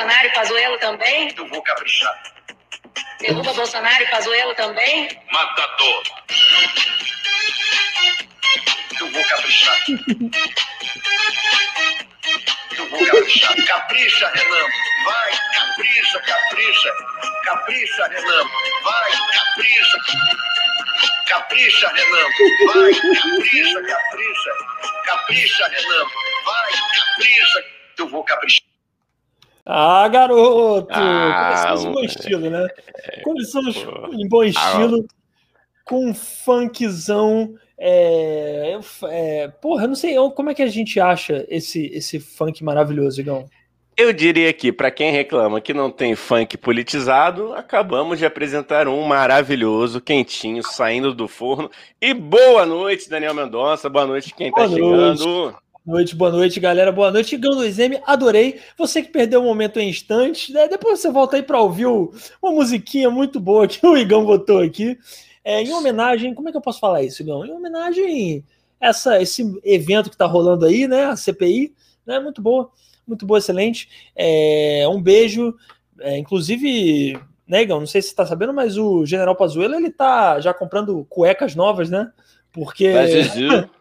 Bolsonaro e Pazuello também? Eu vou caprichar. Derruba Bolsonaro e Pazuello também? Matador. Eu vou caprichar. Eu vou caprichar. Capricha, Renan. Vai, capricha, capricha. Capricha, Renan. Vai, capricha. Capricha, Renan. Vai, capricha, capricha. Capricha, Renan. Vai, capricha. Eu vou caprichar. Ah, garoto! Ah, Começamos em bom estilo, né? Começamos Pô. em bom estilo, com um funkzão. É, é, porra, eu não sei como é que a gente acha esse, esse funk maravilhoso, Igão. Eu diria que, para quem reclama que não tem funk politizado, acabamos de apresentar um maravilhoso, quentinho, saindo do forno. E boa noite, Daniel Mendonça. Boa noite, quem tá noite. chegando. Boa noite, boa noite, galera. Boa noite. Igão 2M, adorei. Você que perdeu o momento em instantes, né? depois você volta aí para ouvir o- uma musiquinha muito boa que o Igão botou aqui. É, em homenagem, como é que eu posso falar isso, Igão? Em homenagem a essa, esse evento que tá rolando aí, né? A CPI, né? Muito boa, muito boa, excelente. É, um beijo. É, inclusive, né, Igão? Não sei se você tá sabendo, mas o General Pazuello, ele tá já comprando cuecas novas, né? Porque. Juju.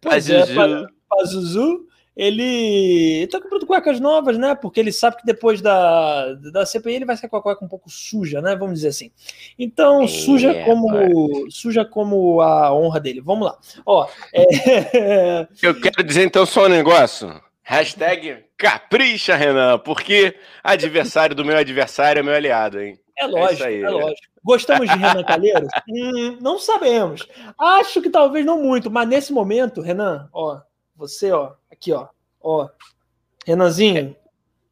Pra Pois é, pra- Pazuzu, ele tá comprando cuecas novas, né? Porque ele sabe que depois da, da CPI ele vai sair com a cueca um pouco suja, né? Vamos dizer assim. Então, É, suja como suja como a honra dele. Vamos lá. Ó, é, Eu quero dizer então só um negócio. Hashtag capricha, Renan, porque adversário do meu adversário é meu aliado, hein? é lógico, isso aí, é né? lógico. Gostamos de Renan Calheiros? Hum, não sabemos. Acho que talvez não muito, mas nesse momento, Renan, ó, você, ó, aqui, ó, ó, Renanzinho,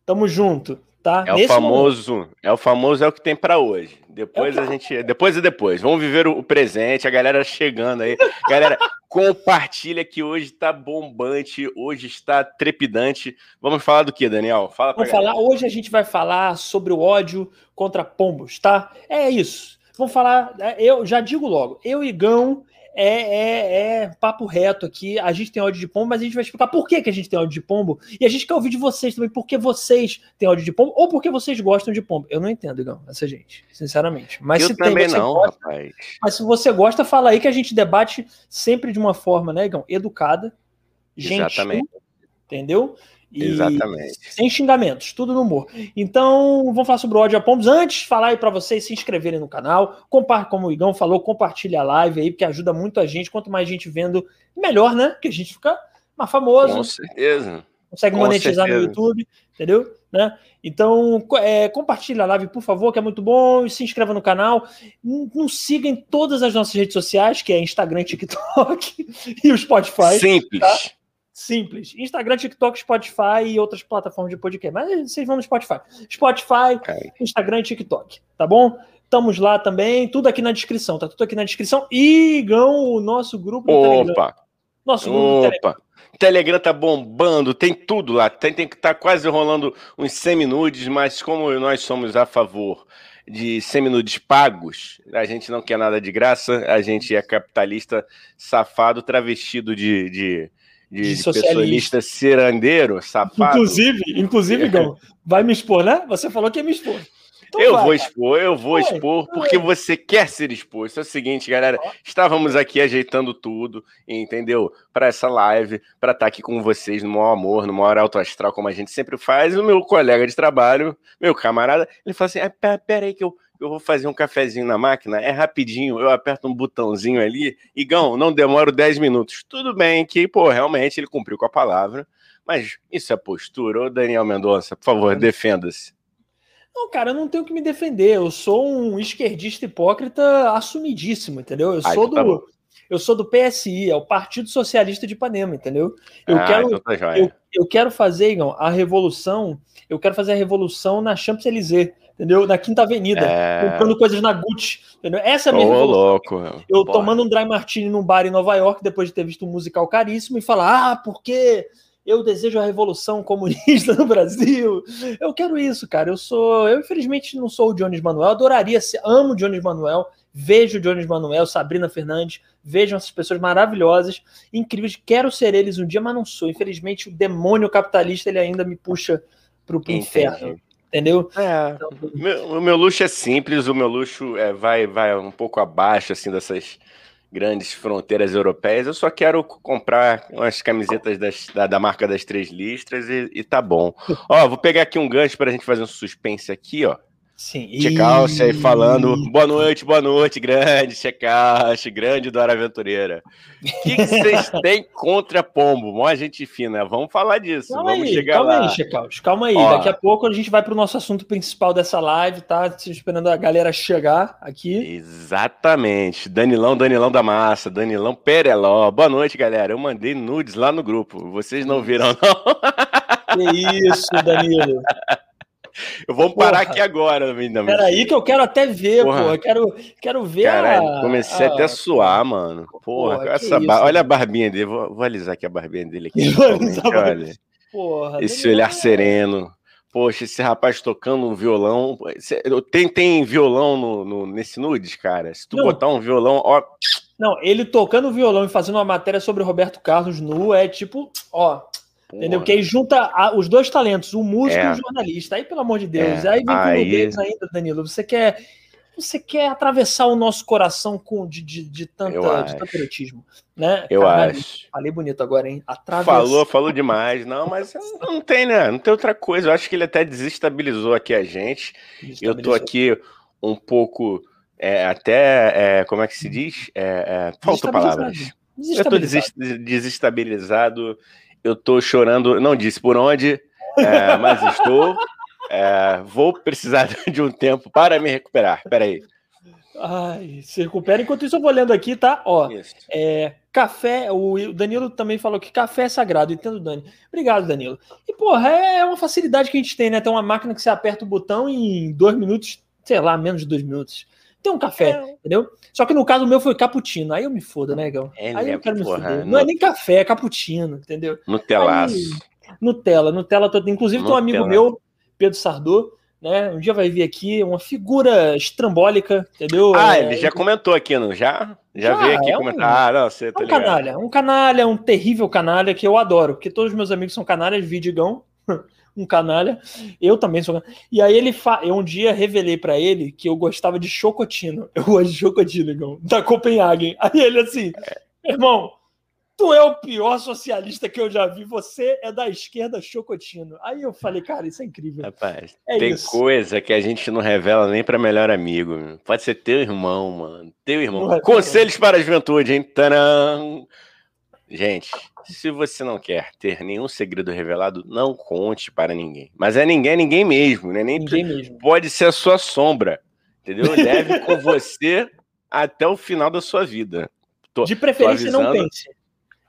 tamo junto, tá? É o Nesse momento. famoso, é o famoso é o que tem pra hoje. Depois É o a gente, depois e depois. Vamos viver o, o presente, a galera chegando aí. Galera, compartilha que hoje tá bombante, hoje está trepidante. Vamos falar do que, Daniel? Fala pra Vamos galera. falar, hoje a gente vai falar sobre o ódio contra pombos, tá? É isso. Vamos falar, é, eu já digo logo, eu e Gão é, é, é papo reto aqui. A gente tem ódio de pombo, mas a gente vai explicar por que, que a gente tem ódio de pombo. E a gente quer ouvir de vocês também, por que vocês têm ódio de pombo ou por que vocês gostam de pombo. Eu não entendo, Gão, essa gente, sinceramente. Mas Eu se também tem, você não, gosta, rapaz. mas se você gosta, fala aí que a gente debate sempre de uma forma, né, Gão? Educada, gentil, Exatamente. entendeu? E Exatamente. Sem xingamentos, tudo no humor. Então, vamos falar sobre o ódio a pombos. Antes, falar aí para vocês se inscreverem no canal, como o Igão falou, compartilha a live aí, porque ajuda muito a gente. Quanto mais gente vendo, melhor, né? Que a gente fica mais famoso, Com certeza. consegue com monetizar no certeza. YouTube, entendeu? Né? Então, é, compartilha a live, por favor, que é muito bom. E se inscreva no canal. Nos siga em todas as nossas redes sociais, que é Instagram, TikTok e o Spotify. Simples. tá? Simples. Instagram, TikTok, Spotify e outras plataformas de podcast. Mas vocês vão no Spotify. Spotify, Cara. Instagram e TikTok. Tá bom? Estamos lá também. Tudo aqui na descrição. Tá tudo aqui na descrição. E, Igão, o nosso grupo do Telegram. Opa, Nosso grupo do Telegram. opa. Telegram tá bombando, tem tudo lá. Tem, tem que estar quase rolando uns seminudes, mas como nós somos a favor de seminudes pagos, a gente não quer nada de graça, a gente é capitalista safado, travestido de, de, de, De pessoalista cirandeiro, safado. Inclusive, inclusive, Igão, vai me expor, né? Você falou que ia me expor. Então eu vai, vou expor, eu vou Vai, expor, vai. porque você quer ser exposto. É o seguinte, galera, estávamos aqui ajeitando tudo, entendeu? Para essa live, para estar aqui com vocês no maior amor, no maior alto astral, como a gente sempre faz. E o meu colega de trabalho, meu camarada, ele falou assim: ah, pera, pera aí que eu, eu vou fazer um cafezinho na máquina, é rapidinho, eu aperto um botãozinho ali, e Gão, não demoro 10 minutos. Tudo bem que, pô, realmente ele cumpriu com a palavra, mas isso é postura. Ô, Daniel Mendonça, por favor, defenda-se. Não, cara, eu não tenho que me defender. Eu sou um esquerdista hipócrita assumidíssimo, entendeu? Eu Ah, sou tá do. bom. eu sou do PSI, é o Partido Socialista de Ipanema, entendeu? Eu ah, quero. então tá. Eu, eu quero fazer, Igão, a revolução. Eu quero fazer a revolução na Champs-Élysées, entendeu? Na Quinta Avenida, É... comprando coisas na Gucci, entendeu? Essa é a minha Ô, revolução. louco. Eu tomando um dry martini num bar em Nova York, depois de ter visto um musical caríssimo, e falar: ah, porque eu desejo a revolução comunista no Brasil. Eu quero isso, cara. Eu sou. Eu, infelizmente, não sou o Jones Manuel. Adoraria ser. Amo o Jones Manuel. Vejo o Jones Manuel, Sabrina Fernandes. Vejam essas pessoas maravilhosas, incríveis. Quero ser eles um dia, mas não sou. Infelizmente, o demônio capitalista ele ainda me puxa pro, pro Entendi. inferno. Entendeu? É, Então, meu- o meu luxo é simples, o meu luxo é, vai, vai um pouco abaixo assim dessas grandes fronteiras europeias. Eu só quero comprar umas camisetas das- da, da marca das três listras e, e tá bom. Ó, vou pegar aqui um gancho pra gente fazer um suspense aqui, ó. Sim. Check-out aí E- falando. Boa noite, boa noite, grande check-out, grande Dora Aventureira. O que que vocês têm contra Pombo? Mó gente fina. Vamos falar disso. Calma Vamos aí, chegar calma lá. aí, Checaus, calma aí. Ó. Daqui a pouco a gente vai pro nosso assunto principal dessa live, tá? Esperando a galera chegar aqui. Exatamente. Danilão, Danilão da Massa, Danilão Pereló. Boa noite, galera. Eu mandei nudes lá no grupo. Vocês não viram, não? Que isso, Danilo. Eu vou parar Porra. aqui agora, ainda. Peraí que eu quero até ver, Porra. pô. Eu quero, quero ver Caralho, a... comecei a- até a suar, mano. Porra, Porra, essa isso, ba- olha a barbinha dele. Vou, vou alisar aqui a barbinha dele aqui. Olha. Porra, Esse olhar sereno. Poxa, esse rapaz tocando um violão. Tem, tem violão no, no- nesse nudes, cara? Se tu Não. botar um violão, ó. Não, ele tocando violão e fazendo uma matéria sobre Roberto Carlos nu é tipo, ó, entendeu? porra. Que aí junta a- os dois talentos, o músico É. e o jornalista. Aí, pelo amor de Deus, É, aí vem com aí- nudez ainda, Danilo. Você quer, você quer atravessar o nosso coração com de, de, de, tanta, de tanto erotismo, né? Eu Caralho, acho. Falei bonito agora, hein? Atravessar. Falou, falou demais. Não, mas não tem, né? Não tem outra coisa. Eu acho que ele até desestabilizou aqui a gente. Eu tô aqui um pouco. é, até. é, como é que se diz? É, é, faltam palavras. Eu tô Desestabilizado. Eu tô chorando. Não disse por onde, é, mas estou. É, vou precisar de um tempo para me recuperar. Peraí. Ai, se recupera. Enquanto isso, eu vou lendo aqui, tá? Ó. É, café, o Danilo também falou que café é sagrado, entendo, Dani. Obrigado, Danilo. E, porra, é uma facilidade que a gente tem, né? Tem uma máquina que você aperta o botão e em dois minutos, sei lá, menos de dois minutos. Tem um café, entendeu? Só que no caso meu foi cappuccino. Aí eu me foda, né, Gão? É, Aí eu quero me foder. no- Não é nem café, é cappuccino, entendeu? No telaço. Nutella, Nutella todo. Inclusive, tem um amigo Nutella. meu, Pedro Sardô, né? Um dia vai vir aqui, uma figura estrambólica, entendeu? Ah, É, ele já comentou aqui, não? Já? Já, Já, veio aqui é um- comentar. Ah, não, você É tá um ligado. canalha, um canalha, um terrível canalha que eu adoro, porque todos os meus amigos são canalhas, Vidigão, um canalha, eu também sou. E aí ele fa... eu um dia revelei pra ele que eu gostava de chocotino. Eu gosto de chocotino, Igão, da Copenhagen. Aí ele assim, irmão, tu é o pior socialista que eu já vi, você é da esquerda chocotino. Aí eu falei, cara, isso é incrível. Rapaz, É tem isso. coisa que a gente não revela nem pra melhor amigo. meu. Pode ser teu irmão, mano. Teu irmão. Não revela. Conselhos para a juventude, hein? Tcharam! Gente, se você não quer ter nenhum segredo revelado, não conte para ninguém. Mas é ninguém, ninguém mesmo, né? Nem Ninguém mesmo. pode ser a sua sombra, entendeu? Leve com você até o final da sua vida. Tô- De preferência, não pense.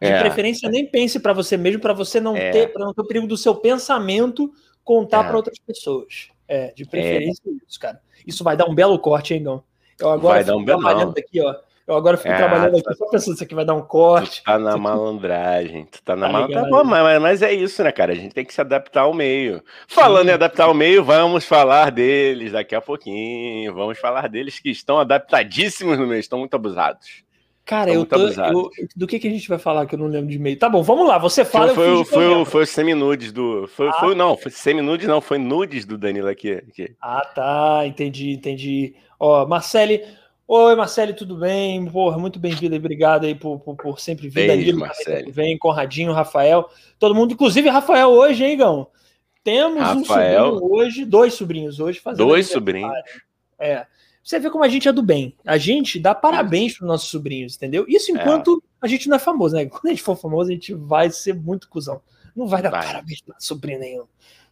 De É. preferência, nem pense pra você mesmo, pra você não É. ter, para não ter o perigo do seu pensamento contar É. pra outras pessoas. É, de preferência isso, cara. Isso vai dar um belo corte, hein, Gão? Eu agora Vai dar um belo- aqui, ó. Eu agora fico É, trabalhando tá- aqui só pensando isso aqui vai dar um corte. Tu tá na malandragem, tu tá na Tá malandragem. Tá mas, mas é isso, né, cara? A gente tem que se adaptar ao meio. Falando em adaptar ao meio, vamos falar deles daqui a pouquinho. Vamos falar deles que estão adaptadíssimos no meio, estão muito abusados. Cara, eu tô. eu- do que, que a gente vai falar que eu não lembro de meio? Tá bom, vamos lá. Você fala. Foi, eu foi, eu foi, foi o seminudes do. Foi, Ah. foi, não, foi seminudes, não, foi nudes do Danilo aqui. aqui. Ah, tá. Entendi, entendi. Ó, Marcele. Oi, Marcele, tudo bem? Porra, muito bem-vinda e obrigado aí por, por, por sempre vir. Beijo, Danilo sempre Vem, Conradinho, Rafael, todo mundo, inclusive Rafael hoje, hein, Gão? Temos um Rafael. sobrinho hoje, dois sobrinhos hoje fazendo Dois sobrinhos. É. Você vê como a gente é do bem. A gente dá parabéns para nossos sobrinhos, entendeu? Isso enquanto a gente não é famoso, né? Quando a gente for famoso, a gente vai ser muito cuzão. Não vai dar Vai. parabéns para sobrinho nenhum.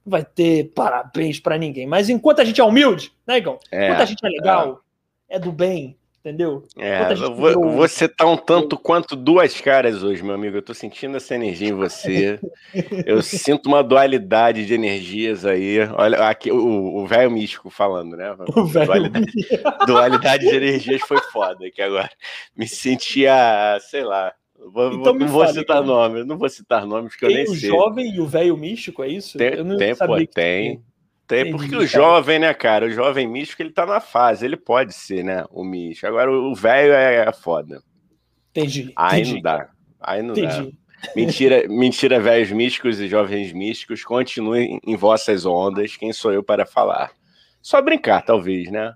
Não vai ter parabéns para ninguém. Mas enquanto a gente é humilde, né, Igão? É, Enquanto a gente é legal, é, do bem, entendeu? é, Quanta gente vo- deu- você tá um tanto quanto duas caras hoje, meu amigo. Eu tô sentindo essa energia em você. Eu sinto uma dualidade de energias aí. Olha, aqui o o velho místico falando, né? O velho. Dualidade, dualidade de energias foi foda, que agora me sentia, sei lá. Vou, Então não vou fale, citar cara. nome, não vou citar nomes que eu Tem nem o sei. jovem e o velho místico, é isso? Tem, Eu não tem, pô, sabia que tem. Porque o jovem, né, cara? O jovem místico, ele tá na fase, ele pode ser, né, o místico. Agora, o velho é, é foda. Entendi. Aí entendi, não dá. Aí não dá. Entendi. Mentira, mentira, velhos místicos e jovens místicos, continuem em vossas ondas. Quem sou eu para falar? Só brincar, talvez, né?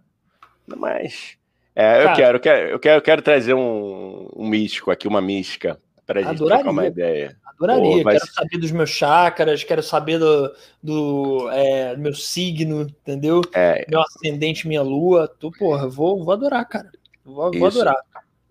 Mas é, eu, quero, eu quero, eu quero, eu quero trazer um, um místico aqui, uma mística, para a gente Adoraria. trocar uma ideia. Adoraria. Pô, vai Quero saber dos meus chakras, quero saber do, do, é, meu signo, entendeu? É, Meu ascendente, minha lua. Tu, porra, vou, vou adorar, cara. Vou, vou adorar.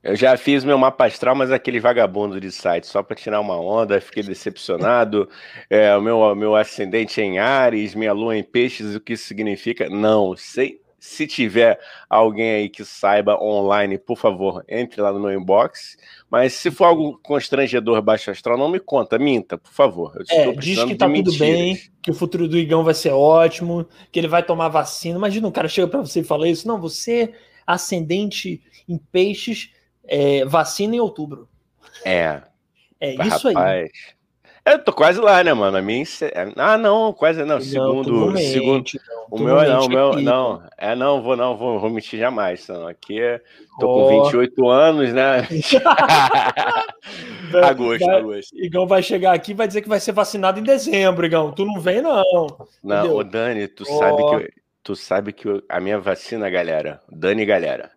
eu já fiz meu mapa astral, mas aquele vagabundo de site, só para tirar uma onda, fiquei decepcionado. É, o meu, meu ascendente é em Ares, minha lua em Peixes, o que isso significa? Não sei. Se tiver alguém aí que saiba online, por favor, entre lá no meu inbox. Mas se for algo constrangedor baixo astral, não me conta, minta, por favor. Eu É, diz que tá tudo mentiras. bem, que o futuro do Igão vai ser ótimo, que ele vai tomar vacina. Imagina um cara chega pra você e fala isso. Não, você, ascendente em peixes, é, vacina em outubro. É, É isso aí. Eu tô quase lá, né, mano? A minha. Ah, não, quase não. Não, Segundo. não segundo mente, não. o meu é não, o mente meu. aqui. Não, é não, vou não, vou, vou mentir jamais. Senão aqui é- tô Ó, com 28 anos, né? agosto, vai- agosto. Igão vai chegar aqui e vai dizer que vai ser vacinado em dezembro, Igão. Tu não vem, não. Não, Entendeu? ô Dani, tu Ó. sabe que eu- tu sabe que eu- a minha vacina, galera, Dani, galera,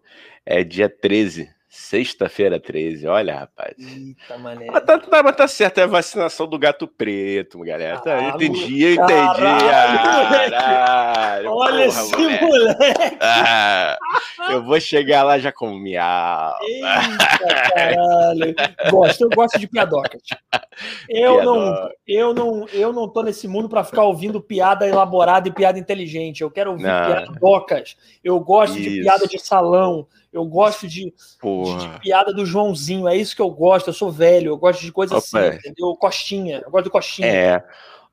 é dia 13, sexta-feira 13. Olha, rapaz. Eita, mané. Mas tá, tá- mas tá certo, é a vacinação do gato preto, galera. Tá, Ah, entendi, eu caralho, entendi. moleque. Caralho, Olha porra, esse moleque. moleque. Ah, eu vou chegar lá já com miau. Eita, caralho. Gosto, eu gosto de piadocas. Eu não, eu não, eu não tô nesse mundo para ficar ouvindo piada elaborada e piada inteligente. Eu quero ouvir Não. piadocas. Eu gosto de Isso. piada de salão. Eu gosto de, de- de Porra. piada do Joãozinho. É isso que eu gosto. Eu sou velho. Eu gosto de coisa assim, Opa. entendeu? Costinha. Eu gosto do Costinha. É.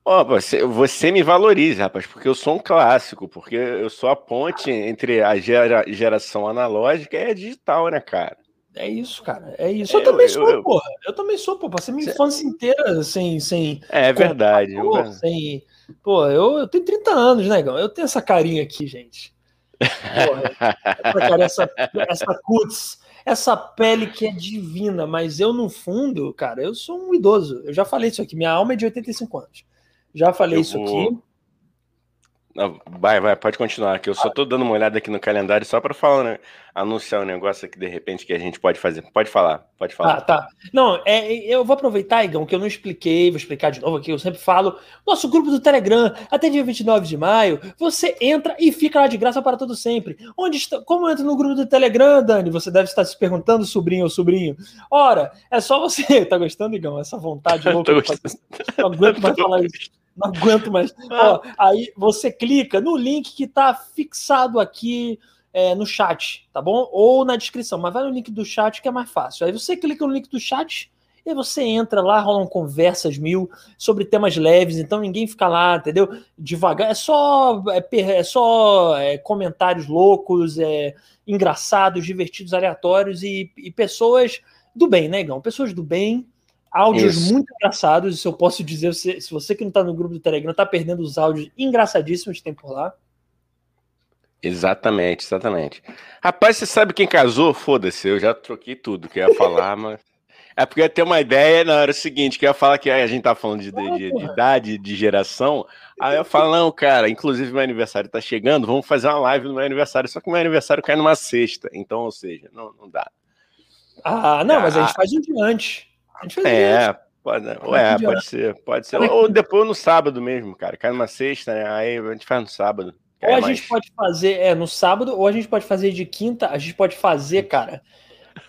Ó, você, você me valoriza, rapaz, porque eu sou um clássico, porque eu sou a ponte entre a gera- geração analógica e a digital, né, cara? É isso, cara. É isso. Eu, Eu- também eu- sou, eu- porra. Eu também sou, pô. Passei minha Cê- infância inteira sem, sem, É verdade. Eu- sem... Pô, eu, eu tenho 30 anos, né, Gão? Eu tenho essa carinha aqui, gente. Porra, essa, cara, essa, essa cutis, essa pele que é divina, mas eu, no fundo, cara, eu sou um idoso. Eu já falei isso aqui, minha alma é de 85 anos. Já falei Eu isso vou- aqui. Não, vai, vai, pode continuar, que eu só tô dando uma olhada aqui no calendário só pra falar, né, anunciar um negócio aqui de repente que a gente pode fazer. Pode falar, pode falar. Ah, tá. Não, é, eu vou aproveitar, Igão, que eu não expliquei, vou explicar de novo aqui, eu sempre falo. Nosso grupo do Telegram, até dia 29 de maio, você entra e fica lá de graça para todo sempre. Onde está, como entra no grupo do Telegram, Dani? Você deve estar se perguntando, sobrinho ou sobrinho. Ora, é só você. Tá gostando, Igão? Essa vontade louca. Tô de fazer- Não aguento mais falar isso. Não aguento mais. Ó, aí você clica no link que tá fixado aqui é, no chat, tá bom? Ou na descrição, mas vai no link do chat que é mais fácil. Aí você clica no link do chat e você entra lá, rolam conversas mil sobre temas leves, então ninguém fica lá, entendeu? Devagar. É só, é, é só é, comentários loucos, é, engraçados, divertidos, aleatórios e, e pessoas do bem, né, Igão? Pessoas do bem. Áudios Isso. muito engraçados, isso eu posso dizer. Se, se você que não tá no grupo do Telegram tá perdendo os áudios engraçadíssimos que tem por lá. Exatamente, exatamente. Rapaz, você sabe quem casou? Foda-se, eu já troquei tudo que eu ia falar, mas. É porque eu ia ter uma ideia, não, era o seguinte, que eu ia falar que a gente tá falando de, de- de- de idade, de geração. Aí eu falo, não, cara, inclusive meu aniversário tá chegando, vamos fazer uma live no meu aniversário, só que meu aniversário cai numa sexta, então, ou seja, não, não dá. Ah, não, mas a Ah. gente faz um dia antes. A gente faz um dia antes. É, pode, ué, podia. pode ser, pode ser. Ou depois no sábado mesmo, cara, cai numa sexta, né? Aí a gente faz no sábado. Ou é a mais- gente pode fazer é, no sábado, ou a gente pode fazer de quinta. A gente pode fazer, cara,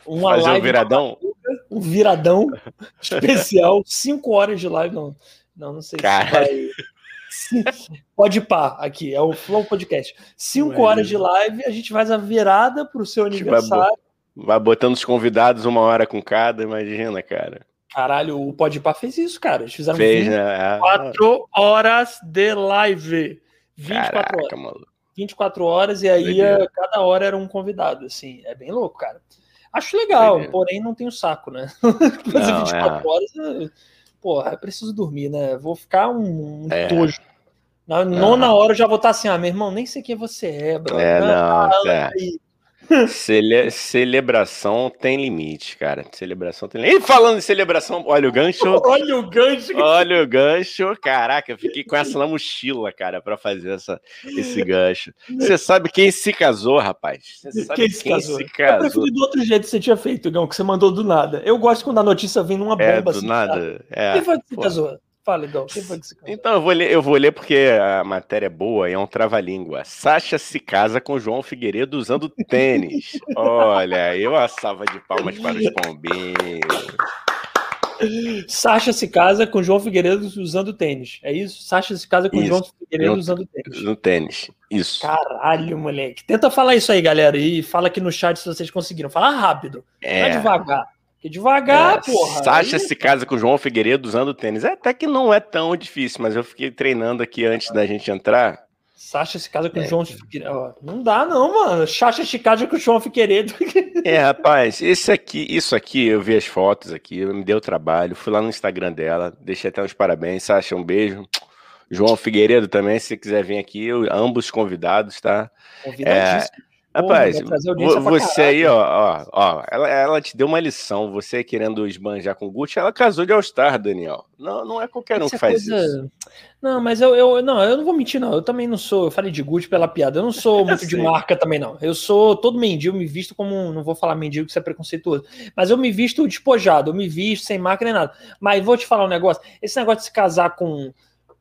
uma fazer live, viradão. um viradão especial, cinco horas de live. Não, não, não sei Cara. se vai. Pode pá, aqui, é o Flow Podcast. Cinco Imagina. horas de live, a gente faz a virada pro seu gente vai aniversário. Vai botando os convidados uma hora com cada, imagina, cara. Caralho, o Podpah fez isso, cara. Eles fizeram Fez, né? Ah, 24 horas de live. 24 horas. Caraca, maluco. 24 horas e aí Doideira. eh, cada hora era um convidado, assim, é bem louco, cara. Acho legal, porém não tenho saco, né? Fazer Não, 24 é. horas, eh, porra, eu preciso dormir, né? Vou ficar um, um É. tojo. Na Não. nona hora eu já vou estar assim, ah, meu irmão, nem sei quem você é, bro. É, não, é. Cele- celebração tem limite, cara. Celebração tem limite. E falando em celebração, olha o gancho. Olha o gancho. Olha o gancho. Caraca, eu fiquei com essa na mochila, cara, pra fazer essa, esse gancho. Você sabe quem se casou, rapaz? Você sabe Quem se casou? se Eu casou? preferi do outro jeito que você tinha feito, Gão, que você mandou do nada. Eu gosto quando a notícia vem numa bomba É, do assim, nada. É, Quem foi que se casou? Fala, Gão, quem foi que se casou? Então eu vou ler, eu vou ler porque a matéria é boa e é um trava-língua. Sasha se casa com João Figueiredo usando tênis. Olha, aí uma salva de palmas para os pombinhos. Sasha se casa com João Figueiredo usando tênis. É isso? Sasha se casa com Isso. João Figueiredo Não- usando tênis. No tênis. Isso. Caralho, moleque. Tenta falar isso aí, galera. E fala aqui no chat se vocês conseguiram. Fala rápido. Não é É. devagar. Porque devagar, É, porra. Sasha Aí- se casa com João Figueiredo usando tênis. É, até que não é tão difícil, mas eu fiquei treinando aqui antes da gente entrar. Sasha se casa com É. João Figueiredo. Não dá, não, mano. Sasha se casa com João Figueiredo. É, rapaz, esse aqui, isso aqui, eu vi as fotos aqui, me deu trabalho, fui lá no Instagram dela, deixei até uns parabéns, Sasha, um beijo. João Figueiredo também, se você quiser vir aqui, eu- ambos convidados, tá? Convidadíssimo. Rapaz, você aí, ó, ó, ó, ela, ela te deu uma lição, você querendo esbanjar com o Gucci, ela casou de All-Star, Daniel. Não, não é qualquer um Essa que faz coisa- isso. Não, mas eu, eu, não, eu não vou mentir, não. Eu também não sou. Eu falei de Gucci pela piada. Eu não sou muito de marca também, não. Eu sou todo mendigo, me visto como. um- Não vou falar mendigo, que isso é preconceituoso. Mas eu me visto despojado, eu me visto sem marca nem nada. Mas vou te falar um negócio: esse negócio de se casar com.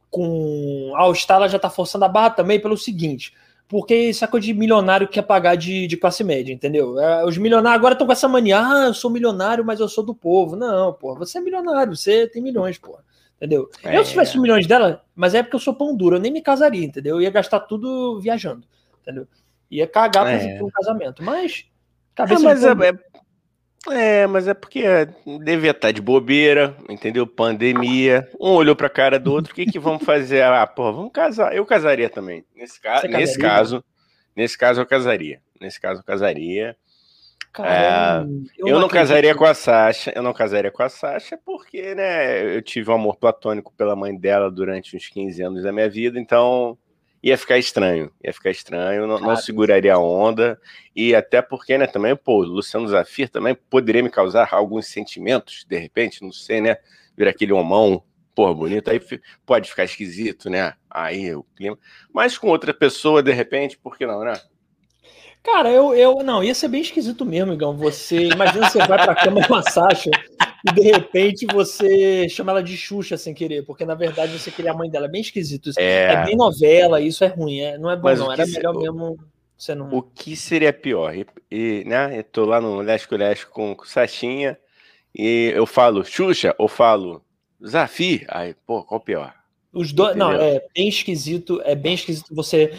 Com All-Star, ela já tá forçando a barra também pelo seguinte. Porque é coisa de milionário que quer pagar de, de classe média, entendeu? É, os milionários agora estão com essa mania. Ah, eu sou milionário, mas eu sou do povo. Não, pô, você é milionário, você tem milhões, pô. Entendeu? É. Eu, se tivesse os milhões dela, mas é porque eu sou pão duro, eu nem me casaria, entendeu? Eu ia gastar tudo viajando, entendeu? Ia cagar É. pra um casamento. Mas. É, Cabeça mas é, duro. é- é, mas é porque devia estar de bobeira, entendeu? Pandemia. Um olhou pra cara do outro. O que que vamos fazer? Ah, porra, vamos casar. Eu casaria também. Nesse, ca... Nesse caso, nesse caso eu casaria. Nesse caso eu casaria. Cara, Eu, não, casaria com a Sasha. Eu não casaria com a Sasha porque, né? Eu tive um amor platônico pela mãe dela durante uns 15 anos da minha vida, então ia ficar estranho. Ia ficar estranho, não, não Cara. seguraria a onda. E até porque, né, também, pô, o Luciano Zafir também poderia me causar alguns sentimentos, de repente, não sei, né? Vir aquele homão, porra, bonito, aí pode ficar esquisito, né? Aí o clima. Mas com outra pessoa, de repente, por que não, né? Cara, eu, eu. Não, ia ser bem esquisito mesmo, Igão. Você. Imagina você vai pra cama com a Sasha e de repente você chama ela de Xuxa sem querer, porque na verdade você queria a mãe dela. É bem esquisito isso. É, É. bem novela, isso é ruim. É, não é bom, Mas não. Era melhor o- mesmo você não. O que seria pior? E, e, né, eu tô lá no Lesco Lesco com, com Sachinha e eu falo Xuxa ou falo Zafi? Aí, pô, qual pior? Os dois. Não, é bem esquisito. É bem esquisito você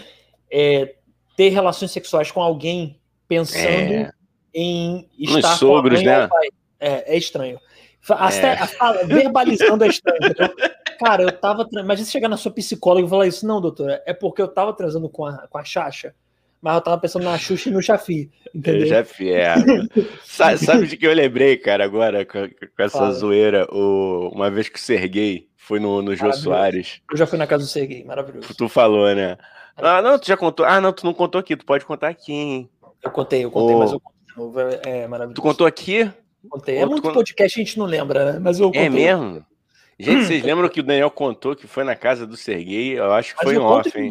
é, ter relações sexuais com alguém pensando É. em Nos estar sogros, com a mãe né? É, é estranho. É. até a fala- verbalizando é estranho. entendeu? Cara, eu tava. Imagina você chegar na sua psicóloga e falar isso. Não, doutora, é porque eu tava transando com a, com a Xaxa, mas eu tava pensando na Xuxa e no Chafi. Entendeu? Fiz. Sa- Sabe de que eu lembrei, cara, agora com, com essa Fala. zoeira? O, uma vez que o Serguei foi no, no Jô. Soares, Eu já fui na casa do Serguei, maravilhoso. tu falou, né? Ah, não, tu já contou. Ah, não, tu não contou aqui, tu pode contar aqui, hein? Eu contei, eu contei, Ô. mas eu conto de novo. É, é maravilhoso. Tu contou aqui? Contei. É muito con- podcast, a gente não lembra, né? Mas eu contei. É mesmo? Gente, vocês lembram que o Daniel contou que foi na casa do Serguei? Eu acho que Mas foi um off, hein?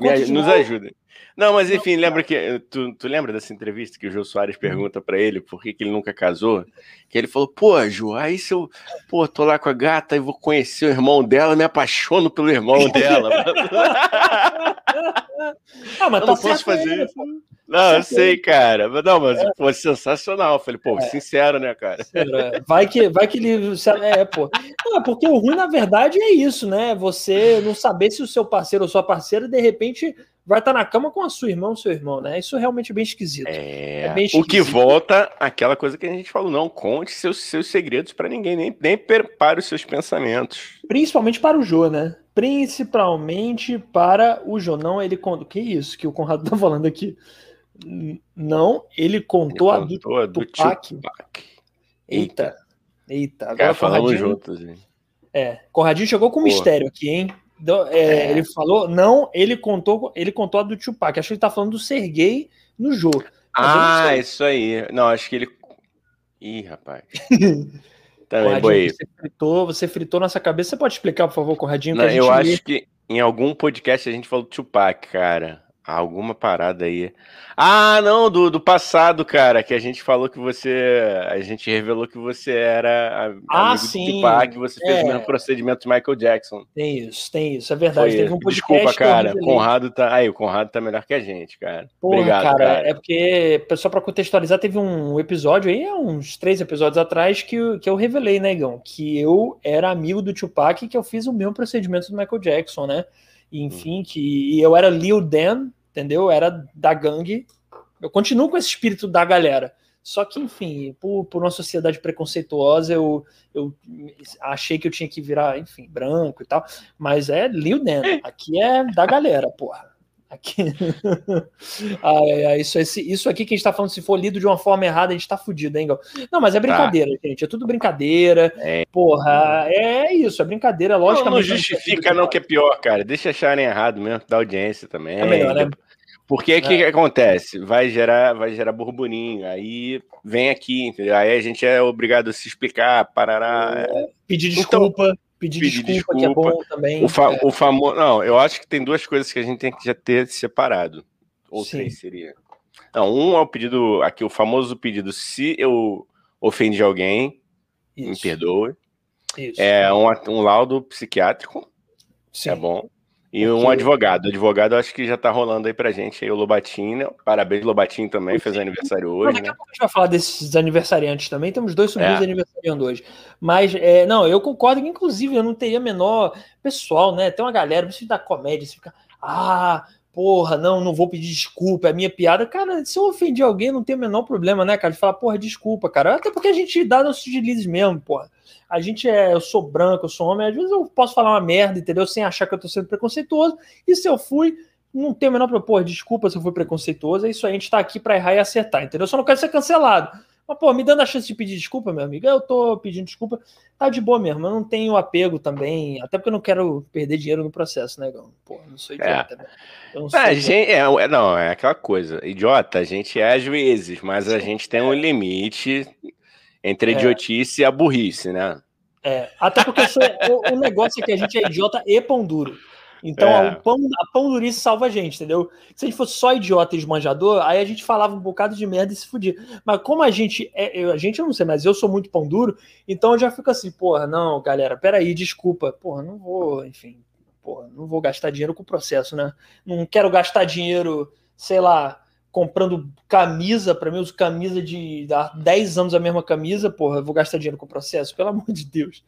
Me nos ajuda. Não, mas enfim, lembra que. Tu, tu lembra dessa entrevista que o Jô Soares Hum. pergunta pra ele por que, que ele nunca casou? Que ele falou, pô, Jô, aí se eu pô, tô lá com a gata e vou conhecer o irmão dela, me apaixono pelo irmão dela. Ah, mas eu tá não posso fazer isso. Não, eu sei, cara. Mas Não, mas É. pô, sensacional. Eu falei, pô, sincero, né, cara? É, Vai que, vai que ele. É, pô. Não, é porque o ruim, na verdade, é isso, né? Você não saber se o seu parceiro ou sua parceira, de repente, vai estar na cama com a sua irmã ou seu irmão, né? Isso realmente é bem esquisito. É, É bem o que esquisito. volta àquela coisa que a gente falou, não conte seus, seus segredos pra ninguém, nem, nem prepare os seus pensamentos. Principalmente para o Jô, né? Principalmente para o Jô. Não, ele. Que isso que o Conrado tá falando aqui? Não, ele contou a do Contou a do Tupac. Tupac. Eita. Eita. Agora Cara, o falamos Conradinho, juntos. hein? é, Conradinho chegou com um Pô. mistério aqui, hein? Do- é, É. Ele falou, não, ele contou, ele contou a do Tupac. Acho que ele tá falando do Serguei no jogo. Ah, isso aí. Não, acho que ele. Ih, rapaz. Também Conradinho, você fritou, você fritou nossa cabeça. Você pode explicar, por favor, Conradinho? que Não, a gente eu lê. acho que em algum podcast a gente falou do Tupac, cara. Alguma parada aí. Ah, não, do, do passado, cara, que a gente falou que você. A gente revelou que você era a- Ah, amigo sim, do Tupac, que você fez é. o mesmo procedimento de Michael Jackson. Tem isso, tem isso. É verdade. Foi Teve um Desculpa, que cara. Conrado tá. Aí, o Conrado tá melhor que a gente, cara. Porra, Obrigado, cara, cara. é porque, só pra contextualizar, teve um episódio aí, uns três episódios atrás, que, eu- que eu revelei, né, Igão? Que eu era amigo do Tupac e que eu fiz o mesmo procedimento do Michael Jackson, né? Enfim, que e eu era Lil Dan, entendeu? Eu era da gangue. Eu continuo com esse espírito da galera. Só que, enfim, por, por uma sociedade preconceituosa, eu, eu achei que eu tinha que virar, enfim, branco e tal. Mas é Lil Dan. Aqui é da galera, porra. Aqui. Ai, ai, ai, isso, esse- isso aqui que a gente tá falando, se for lido de uma forma errada, a gente tá fudido, hein, Gal? Não, mas é brincadeira, gente. É tudo brincadeira. É. Porra, é isso, é brincadeira. Não, Logicamente. não justifica, não, que é pior, cara. Deixa acharem errado mesmo, da audiência também. É melhor, né? Porque o que, que acontece? Vai gerar, vai gerar burburinho, aí vem aqui, entendeu? Aí a gente é obrigado a se explicar, parará. é. Pedir Então, desculpa. pedir, pedir desculpa, que é desculpa. bom também. O, fa É, o famoso. Não, eu acho que tem duas coisas que a gente tem que já ter separado. Ou Sim. três seria. Não, um é o pedido, aqui, o famoso pedido, se eu ofendi alguém, me isso, perdoe. isso. É um, um laudo psiquiátrico, Sim. é bom. E Porque- um advogado. O advogado acho que já tá rolando aí pra gente aí, o Lobatinho. Parabéns, Lobatinho também, fez aniversário Não, hoje, daqui né? a pouco a gente vai falar desses aniversariantes também. Temos dois sobrinhos É. aniversariando hoje. Mas, é, não, eu concordo que, inclusive, eu não teria menor. Pessoal, né? Tem uma galera, principalmente da comédia, você fica. Ah, porra, não, não vou pedir desculpa, é minha piada. Cara, se eu ofendi alguém, não tem o menor problema, né, cara? De falar, porra, desculpa, cara. Até porque a gente dá nossos deslizes mesmo, porra. A gente é, eu sou branco, eu sou homem, às vezes eu posso falar uma merda, entendeu? Sem achar que eu tô sendo preconceituoso. E se eu fui, não tem o menor problema. Pô, desculpa se eu fui preconceituoso, é isso aí, a gente tá aqui pra errar e acertar, entendeu? Eu só não quero ser cancelado. Mas, pô, me dando a chance de pedir desculpa, meu amigo, eu tô pedindo desculpa, tá de boa mesmo. Eu não tenho apego também, até porque eu não quero perder dinheiro no processo, né, Gão? Pô, não sou idiota, né? Não sou É, gente, é, é, não, é aquela coisa. Idiota, a gente é às vezes, mas a gente tem um limite entre a É. idiotice e a burrice, né? É, até porque o, o negócio é que a gente é idiota e pão duro. Então É. o pão, a pão durice salva a gente, entendeu? Se a gente fosse só idiota e esmanjador, aí a gente falava um bocado de merda e se fudia. Mas como a gente é, eu- a gente eu não sei, mas eu sou muito pão duro, então eu já fico assim, porra, não, galera, peraí, desculpa, porra, não vou, enfim, porra, não vou gastar dinheiro com o processo, né? Não quero gastar dinheiro, sei lá, comprando camisa, pra mim, eu uso camisa de há 10 anos a mesma camisa, porra, vou gastar dinheiro com o processo, pelo amor de Deus.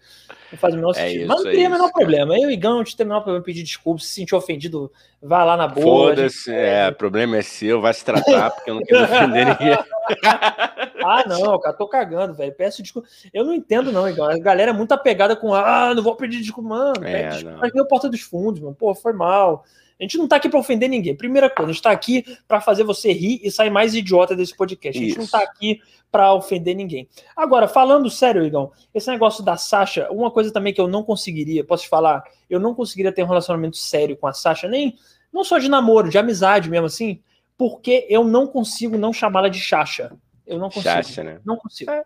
Não faz o menor É sentido. isso, Mas não é o menor problema. Eu e Gão, gente tem o menor problema em pedir desculpa, se sentir ofendido, vai lá na boa. a gente- Foda-se, é, o problema é seu, vai se tratar, porque eu não quero ofender ninguém. Ah, não, cara, tô cagando, velho. Peço desculpa. Eu não entendo, não, Igão. A galera é muito apegada com, ah, não vou pedir desculpa, mano. É, desculpa, não. mas nem o porta dos fundos, mano. Pô, foi mal. A gente não tá aqui pra ofender ninguém. Primeira coisa, a gente tá aqui pra fazer você rir e sair mais idiota desse podcast. A gente não tá aqui pra ofender ninguém. Agora, falando sério, Igão, esse negócio da Sasha, uma coisa também que eu não conseguiria, posso te falar, eu não conseguiria ter um relacionamento sério com a Sasha, nem não só de namoro, de amizade mesmo assim, porque eu não consigo não chamá-la de Chacha. Eu não consigo. Chacha, né? Não consigo. É.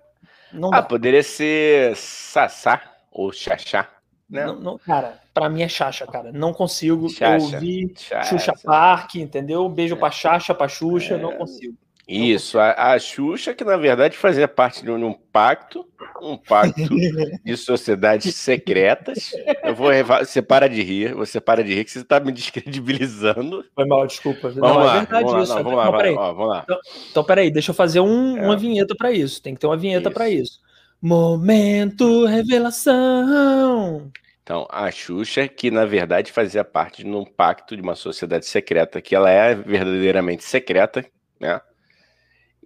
Não Ah, dá. poderia ser Sassá ou Xaxá, né? Não, não- cara, pra mim é Chacha, cara. Não consigo. Chacha. Eu vi. Xuxa Park, entendeu? Um É. Beijo pra Chacha, pra Xuxa, não consigo. Isso, a, a Xuxa, que na verdade fazia parte de um, um pacto, um pacto de sociedades secretas. Eu vou. Você para de rir, você para de rir, que você está me descredibilizando. Foi mal, desculpa. Vamos não, lá, é verdade vamos lá, isso. não, é vamos lá, vamos lá. Então, peraí, deixa eu fazer um- É. uma vinheta pra isso. Tem que ter uma vinheta pra isso. Momento revelação. Então, a Xuxa, que na verdade fazia parte de um pacto de uma sociedade secreta, que ela é verdadeiramente secreta, né?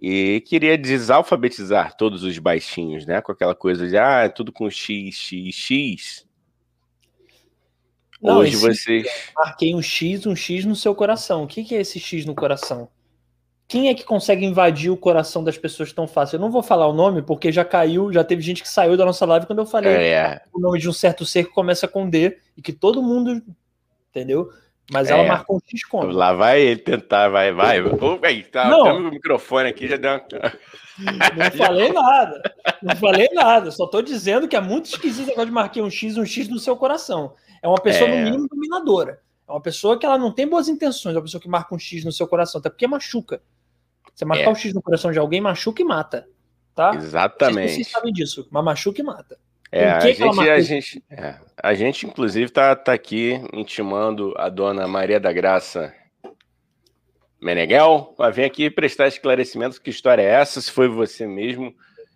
E queria desalfabetizar todos os baixinhos, né? Com aquela coisa de, ah, é tudo com X, X, X. Não, Hoje vocês. Marquei um X, um X no seu coração. O que é esse X no coração? Quem é que consegue invadir o coração das pessoas tão fácil? Eu não vou falar o nome, porque já caiu, já teve gente que saiu da nossa live quando eu falei É, o nome de um certo ser que começa com D e que todo mundo, entendeu? Mas ela É. marcou um X como? Lá vai ele tentar, vai, vai. Aí, tá, Não. o microfone aqui, já deu uma... Não falei nada. Não falei nada. Só tô dizendo que é muito esquisito agora de marcar um X, um X no seu coração. É uma pessoa, É. no mínimo, dominadora. É uma pessoa que ela não tem boas intenções. É uma pessoa que marca um X no seu coração, até porque machuca. Você marcar É. um X no coração de alguém, machuca e mata. Tá? Exatamente. Vocês sabem disso, mas machuca e mata. É, a gente, a gente, é, a gente, inclusive, tá, tá aqui intimando a dona Maria da Graça Meneghel a vir aqui prestar esclarecimentos. Que história é essa? Se foi você mesmo,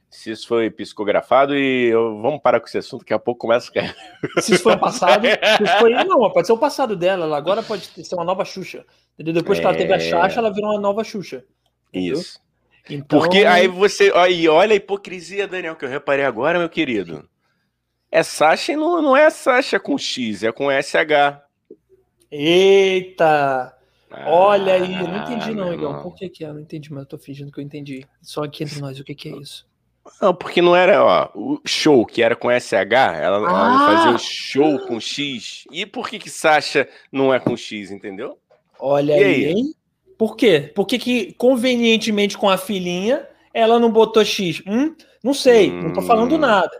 se isso foi psicografado. E eu- vamos parar com esse assunto, daqui a pouco começa a cair. Se isso foi o passado, se isso foi... não, pode ser o passado dela. Ela agora pode ser uma nova Xuxa. Entendeu? Depois que ela teve a É. Xaxa, ela virou uma nova Xuxa. Entendeu? Isso. Então, Porque aí você. E olha a hipocrisia, Daniel, que eu reparei agora, meu querido. É Sasha e não, não é Sasha com X, é com SH. Eita! Olha aí, eu não entendi Ah, não, Igão. irmão. Por que que é? Eu não entendi, mas eu tô fingindo que eu entendi. Só aqui entre nós, o que que é isso? Não, porque não era, ó, o show que era com SH, ela, ela Ah! fazia o show com X. E por que que Sasha não é com X, entendeu? Olha E aí, aí? Por quê? Por que que, convenientemente com a filhinha, ela não botou X? Hum? Não sei, não tô falando Hum. nada.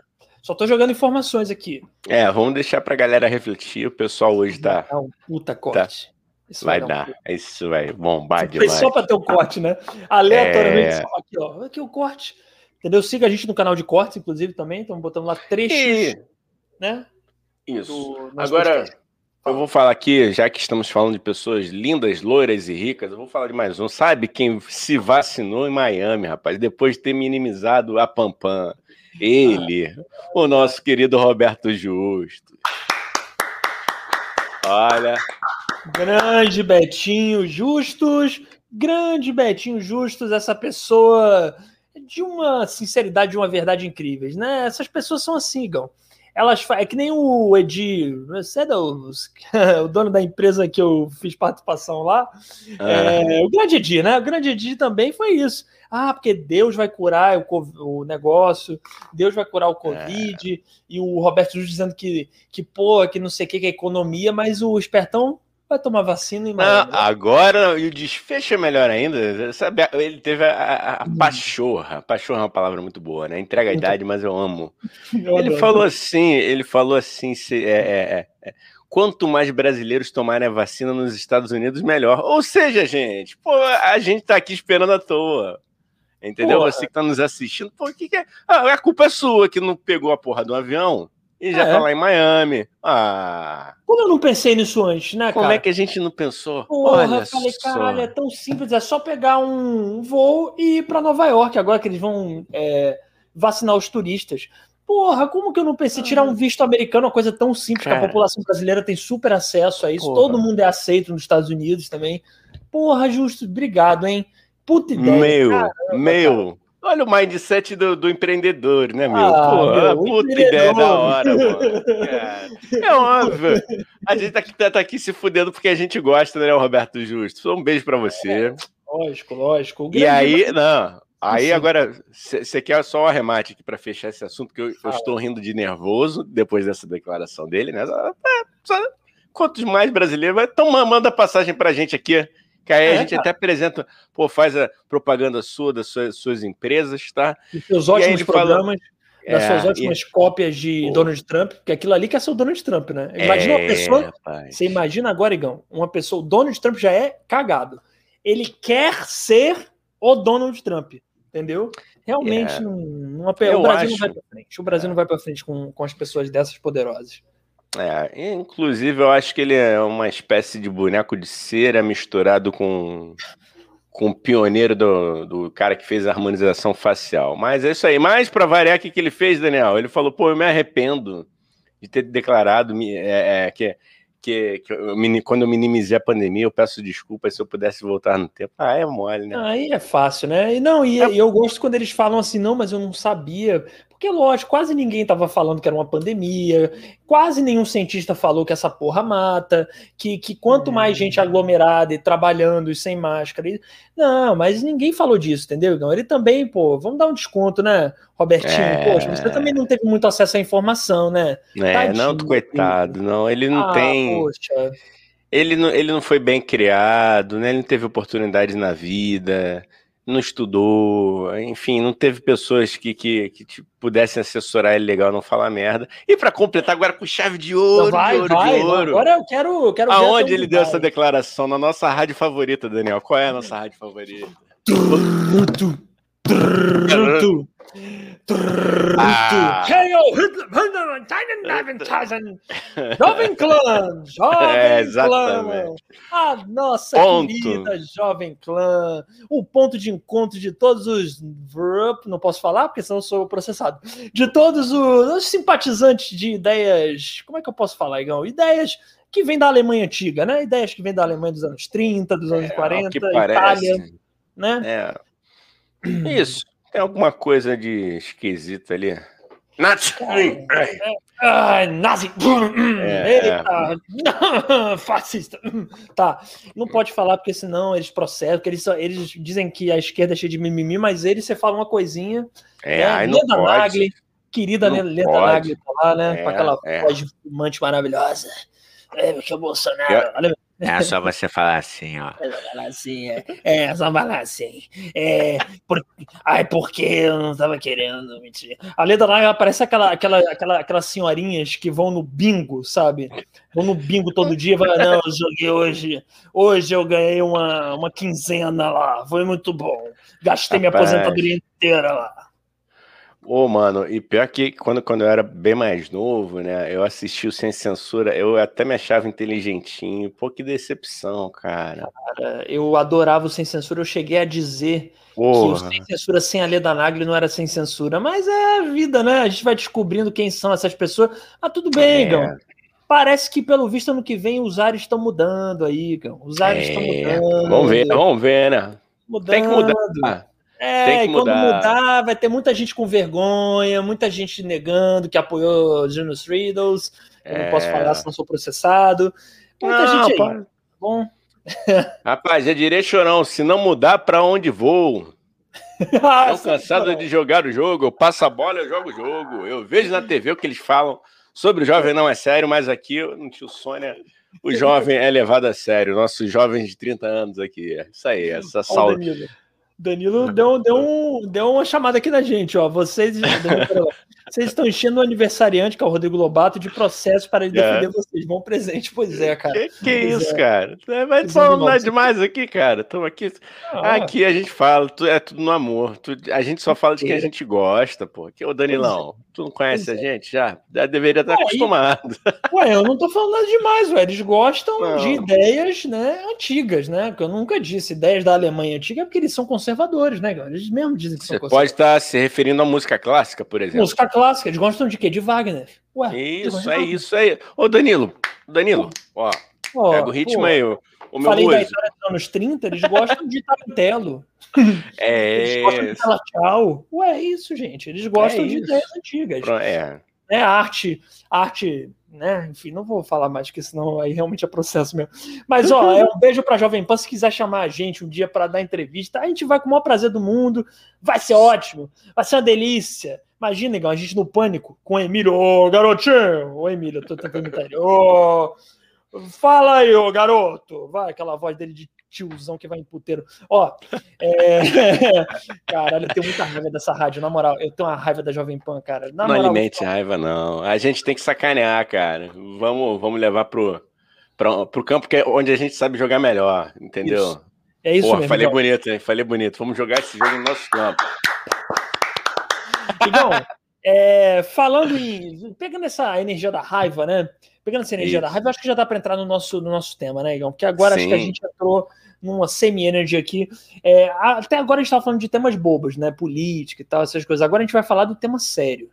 Só tô jogando informações aqui. É, vamos deixar pra galera refletir, o pessoal hoje tá, Vai um puta corte. Isso vai um dar, puta- isso vai bombar Foi demais. só pra ter o corte, né? Aleatoriamente, É. só aqui, ó. Aqui o corte. Entendeu? Siga a gente no canal de cortes, inclusive, também. Estamos botando lá trechos, E- né? Isso. do Agora, podcast. Eu vou falar aqui, já que estamos falando de pessoas lindas, loiras e ricas, eu vou falar de mais um. Sabe quem se vacinou em Miami, rapaz, depois de ter minimizado a Pampam? Ele, o nosso querido Roberto Justo. Olha, Grande Betinho Justus, grande Betinho Justus, essa pessoa de uma sinceridade, de uma verdade incríveis, né? Essas pessoas são assim, Gão. Elas é que nem o Edi, você é do- o dono da empresa que eu fiz participação lá, ah, é, o grande Edi, né? O grande Edi também foi isso. Ah, porque Deus vai curar o, o negócio, Deus vai curar o Covid, e o Roberto Justus dizendo que, que pô, que não sei o que, que é economia, mas o espertão vai tomar vacina em não, Miami. agora, e o desfecho é melhor ainda, sabe, ele teve a, a- Hum. pachorra, pachorra é uma palavra muito boa, né? Entrega a idade, mas eu amo. Eu Ele adoro. falou assim, ele falou assim, se- é, é, é, é, quanto mais brasileiros tomarem a vacina nos Estados Unidos, melhor. Ou seja, gente, pô, a gente tá aqui esperando à toa. Entendeu? Porra. Você que tá nos assistindo, pô, que, que é? Ah, a culpa é sua que não pegou a porra do avião e já É. tá lá em Miami. Ah, Como eu não pensei nisso antes, né, como cara? é que a gente não pensou? Porra, Olha eu falei, só. caralho, é tão simples, é só pegar um voo e ir pra Nova York, agora que eles vão é, vacinar os turistas. Porra, como que eu não pensei? Tirar um visto americano é uma coisa tão simples, que a Cara. população brasileira tem super acesso a isso, Porra. todo mundo é aceito nos Estados Unidos também. Porra, justo, obrigado, hein? Puta ideia. Meu, meu. Olha o mindset do, do empreendedor, né, meu? Ah, Pô, meu, puta ideia da hora, mano. Cara, É óbvio. A gente tá aqui, tá, tá aqui se fudendo porque a gente gosta, né, Roberto Justo? Um beijo pra você. Lógico, lógico. O E aí, não. Aí agora, você quer só o arremate aqui pra fechar esse assunto, que eu, eu estou rindo de nervoso depois dessa declaração dele, né? Só- é, só- quantos mais brasileiros, então ma- manda passagem pra gente aqui, que aí a É, gente até apresenta, pô, faz a propaganda sua, das suas, suas empresas, tá? Dos seus E aí ótimos ele falou- programas, das É, suas ótimas cópias de Pô. Donald Trump, porque aquilo ali quer ser o Donald Trump, né? e- Imagina uma É, pessoa. rapaz. Você imagina agora, Igão, uma pessoa. O Donald Trump já é cagado. Ele quer ser o Donald Trump. Entendeu? Realmente, É. não, não- Eu o Brasil não acho- vai pra frente. O Brasil não vai pra frente com, com as pessoas dessas poderosas. É, inclusive eu acho que ele é uma espécie de boneco de cera misturado com com o pioneiro do, do cara que fez a harmonização facial. Mas é isso aí. Mas para variar, o que, que ele fez, Daniel? Ele falou: pô, eu me arrependo de ter declarado é, é, que, que, que eu quando eu minimizei a pandemia, eu peço desculpas se eu pudesse voltar no tempo. Ah, é mole, né? Aí é fácil, né? E não, e, É. e eu gosto quando eles falam assim, não, mas eu não sabia. Porque, lógico, quase ninguém estava falando que era uma pandemia, quase nenhum cientista falou que essa porra mata, que, que quanto Hum. mais gente aglomerada e trabalhando e sem máscara. e- Não, mas ninguém falou disso, entendeu? Então, ele também, pô, vamos dar um desconto, né, Robertinho? É. Poxa, você também não teve muito acesso à informação, né? É, não, Tadinho, coitado, não. Ele não Ah, tem. Poxa, Ele não, ele não foi bem criado, né? Ele não teve oportunidade na vida, não estudou, enfim, não teve pessoas que, que, que tipo, pudessem assessorar ele legal, não falar merda. E para completar agora com chave de ouro, vai, de ouro, vai, de ouro. Agora eu quero, eu quero ver Aonde ele deu vai. essa declaração? Na nossa rádio favorita, Daniel. Qual é a nossa rádio favorita? Truto. Ah. Jovem Clã, Jovem É, Clã. A nossa Ponto. querida Jovem Clã, o ponto de encontro de todos os não posso falar porque senão eu sou processado, de todos os, os simpatizantes de ideias, como é que eu posso falar, Igão? Ideias que vêm da Alemanha antiga, né? Ideias que vêm da Alemanha dos anos 30, dos anos É, 40, ao que Itália, parece. né? É. Isso. Tem alguma coisa de esquisito ali. Nazi! Ai, nazi! É, Eita! Fascista! Tá, não pode falar porque senão eles processam, porque eles, eles dizem que a esquerda é cheia de mimimi, mas eles você fala uma coisinha. É, né? aí não Leda pode. Nagli, querida Não Leda pode. Nagli tá lá, né? com É, aquela é. voz de fumante maravilhosa. É, porque o Bolsonaro. Eu- Olha, É só você falar assim, ó. fala assim, é, é, só falar assim. É, por, ai, porque eu não tava querendo mentir. A Nagli ela parece aquela, aquela, aquela, aquelas senhorinhas que vão no bingo, sabe? Vão no bingo todo dia, vai, não, eu joguei hoje. Hoje eu ganhei uma, uma quinzena lá, foi muito bom. Gastei minha Rapaz. aposentadoria inteira lá. Ô, mano, e pior que quando, quando eu era bem mais novo, né? Eu assisti o Sem Censura, eu até me achava inteligentinho. Pô, que decepção, cara. Cara, Eu adorava o Sem Censura, eu cheguei a dizer que o Porra. Sem Censura sem a Leda Nagli não era sem censura, mas é a vida, né? A gente vai descobrindo quem são essas pessoas. Ah, tudo bem, É. Gão. Parece que, pelo visto, ano que vem os ares estão mudando aí, Gão. Os ares estão É, mudando. Vamos ver, vamos ver, né? mudando. Tem que mudar. É, Tem que e quando mudar. vai ter muita gente com vergonha, muita gente negando que apoiou Janus Riddles. Eu não posso É. falar se não sou processado. Muita Não, gente aí. tá Bom. Rapaz, é direito chorão. Se não mudar, pra onde vou? Ah, Tô cansado de jogar o jogo. Eu passo a bola, eu jogo o jogo. Eu vejo na TV o que eles falam sobre o jovem não é sério, mas aqui no tio Sônia, o jovem é levado a sério. Nossos jovens de 30 anos aqui. É Isso aí, essa saúde. Danilo. Deu, deu, um, deu uma chamada aqui na gente, ó. Vocês, vocês estão enchendo o aniversariante, que é o Rodrigo Lobato, de processo para ele É. defender vocês. Bom presente, pois é, cara. Que, que Pois isso, é. cara? É, Mas só é, não é demais aqui, cara. Estamos aqui. Ah, Aqui a gente fala, é tudo no amor. a gente só fala de quem a gente gosta, pô. Que, ô, Danilão, tu não conhece a é. gente já? Já deveria estar acostumado. Ué, eu não tô falando nada demais, ué. Eles gostam Não. de ideias, né, antigas, né? Que eu nunca disse. Ideias da Alemanha antiga é porque eles são conservadores, né, cara? Eles mesmo dizem que Você são pode conservadores. estar se referindo à música clássica, por exemplo. Música clássica, eles gostam de quê? De Wagner. Ué, Isso, é isso aí. Ô, Danilo, Danilo, ó, Ó, pega o ritmo pô, aí, o, o meu Falei da músico. história dos anos 30, eles gostam de Tarantelo. Eles gostam de É, falar tchau. Ué, é isso, gente. Eles gostam É de ideias antigas. é. Né? Arte, arte, né? Enfim, não vou falar mais, porque senão aí realmente é processo mesmo. Mas, ó, é um beijo pra Jovem Pan. Se quiser chamar a gente um dia para dar entrevista, a gente vai com o maior prazer do mundo. Vai ser ótimo. Vai ser uma delícia. Imagina, igual a gente no pânico com o Emílio. Ô, garotinho! Ô, Emílio, eu tô tentando imitar ele. Ô, fala aí, ô, garoto. Vai, aquela voz dele de tiozão que vai em puteiro. Ó, é... caralho, eu tenho muita raiva dessa rádio, na moral. Eu tenho uma raiva da Jovem Pan, cara. Na não moral, alimente raiva, não. A gente tem que sacanear, cara. Vamos, vamos levar pro, pro, pro campo que é onde a gente sabe jogar melhor, entendeu? Isso. É isso Pô, mesmo. falei Igão. bonito, hein? Falei bonito. Vamos jogar esse jogo no nosso campo. Igão, é, falando em. Pegando essa energia da raiva, né? Pegando essa energia Isso. da raiva, acho que já dá para entrar no nosso, no nosso tema, né, Igão? Porque agora acho que a Sim. gente entrou numa semi-energy aqui. É, até agora a gente estava falando de temas bobos, né? Política e tal, essas coisas. Agora a gente vai falar do tema sério,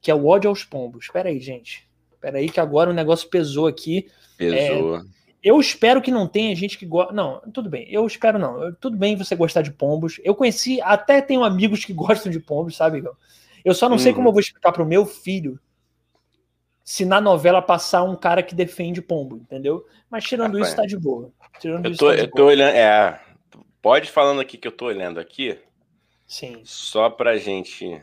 que é o ódio aos pombos. Espera aí, gente. Espera aí, que agora o negócio pesou aqui. Pesou. Eu espero que não tenha gente que gosta. Não, tudo bem. Eu espero não. Eu- Tudo bem você gostar de pombos. Eu conheci, até tenho amigos que gostam de pombos, sabe, Igor? Eu só não sei Uhum. como eu vou explicar pro meu filho se na novela passar um cara que defende pombo, entendeu? Mas tirando Rapaz, isso, tá de boa. Tirando Eu isso, tô, tá de eu tô olhando. É, pode falando aqui que eu tô olhando aqui, Sim. só pra gente.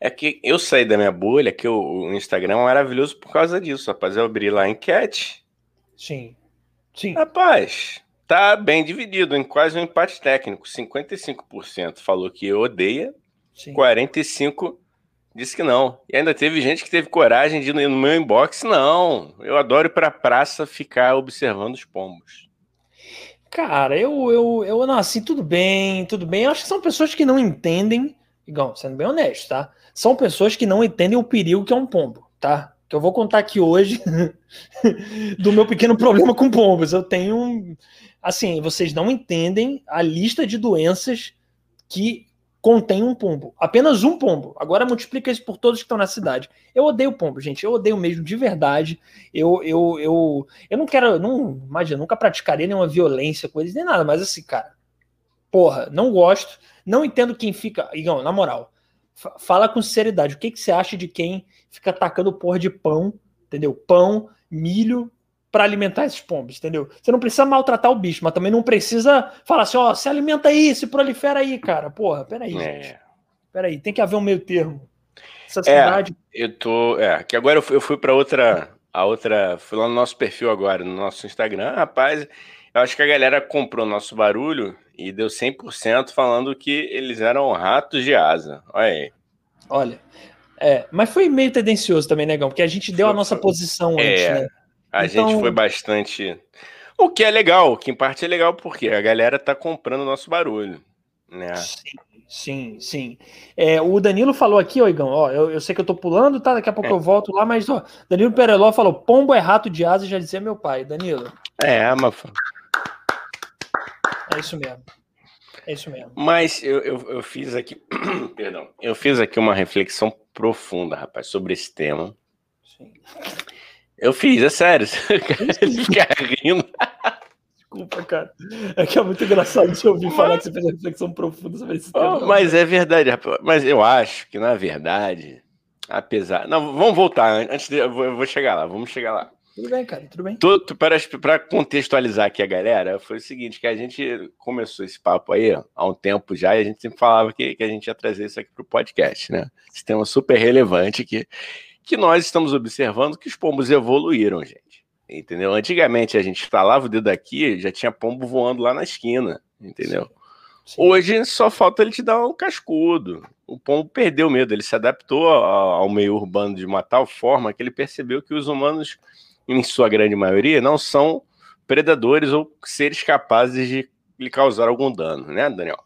É que eu saí da minha bolha, que o, o Instagram é maravilhoso por causa disso, rapaz. Eu abri lá a enquete. Sim. Sim. Rapaz, tá bem dividido, em quase um empate técnico. 55% falou que odeia, Sim. 45% disse que não. E ainda teve gente que teve coragem de ir no meu inbox. Não, eu adoro ir pra praça ficar observando os pombos. Cara, eu, eu, eu não, assim, tudo bem, tudo bem. Eu acho que são pessoas que não entendem, igual, sendo bem honesto, tá? São pessoas que não entendem o perigo que é um pombo, tá? Que eu vou contar aqui hoje do meu pequeno problema com pombos. Eu tenho, assim, vocês não entendem a lista de doenças que contém um pombo. Apenas um pombo. Agora multiplica isso por todos que estão na cidade. Eu odeio pombo, gente. Eu odeio mesmo de verdade. Eu, eu, eu, eu não quero, não, imagina, nunca praticaria nenhuma violência com eles nem nada, mas assim, cara, porra, não gosto, não entendo quem fica, Igão, na moral, fala com sinceridade, o que, que você acha de quem fica atacando porra de pão, entendeu? Pão, milho, para alimentar esses pombos, entendeu? Você não precisa maltratar o bicho, mas também não precisa falar assim, ó, se alimenta aí, se prolifera aí, cara, porra, peraí, gente, É, peraí, tem que haver um meio termo. Essa É. cidade, eu tô. É, que agora eu fui, eu fui para outra. A outra. Fui lá no nosso perfil agora, no nosso Instagram. Rapaz, eu acho que a galera comprou nosso barulho e deu 100% falando que eles eram ratos de asa. Olha aí. olha, é, mas foi meio tendencioso também, negão, porque a gente deu a nossa posição antes, É. né? A Então- gente foi bastante. O que é legal, o que em parte é legal, porque a galera tá comprando nosso barulho. Né? Sim, sim, sim. É, o Danilo falou aqui, ó, Igão, ó, eu, eu sei que eu tô pulando, tá? Daqui a pouco É. eu volto lá, mas ó, Danilo Pereló falou: pombo é rato de asa, já dizia meu pai. Danilo, É, mas, é isso mesmo. É isso mesmo. mas eu, eu, eu fiz aqui. Perdão. Eu fiz aqui uma reflexão profunda, rapaz, sobre esse tema. Sim. Eu fiz, é sério. Fica rindo. Desculpa, cara. É que é muito engraçado te ouvir falar que você fez uma reflexão profunda sobre esse tema. Oh, mas é verdade, rapaz. Mas eu acho que, na verdade, apesar. Não, vamos voltar. Antes de. Eu vou chegar lá, vamos chegar lá. Tudo bem, cara, tudo bem. Tudo para, para contextualizar aqui a galera, foi o seguinte: que a gente começou esse papo aí há um tempo já, e a gente sempre falava que, que a gente ia trazer isso aqui para o podcast, né? Esse tema super relevante que, que nós estamos observando que os pombos evoluíram, gente. Entendeu? Antigamente a gente instalava o dedo aqui, já tinha pombo voando lá na esquina, entendeu? Sim. Hoje só falta ele te dar um cascudo. O pombo perdeu o medo, ele se adaptou ao meio urbano de uma tal forma que ele percebeu que os humanos, em sua grande maioria, não são predadores ou seres capazes de lhe causar algum dano, né, Daniel?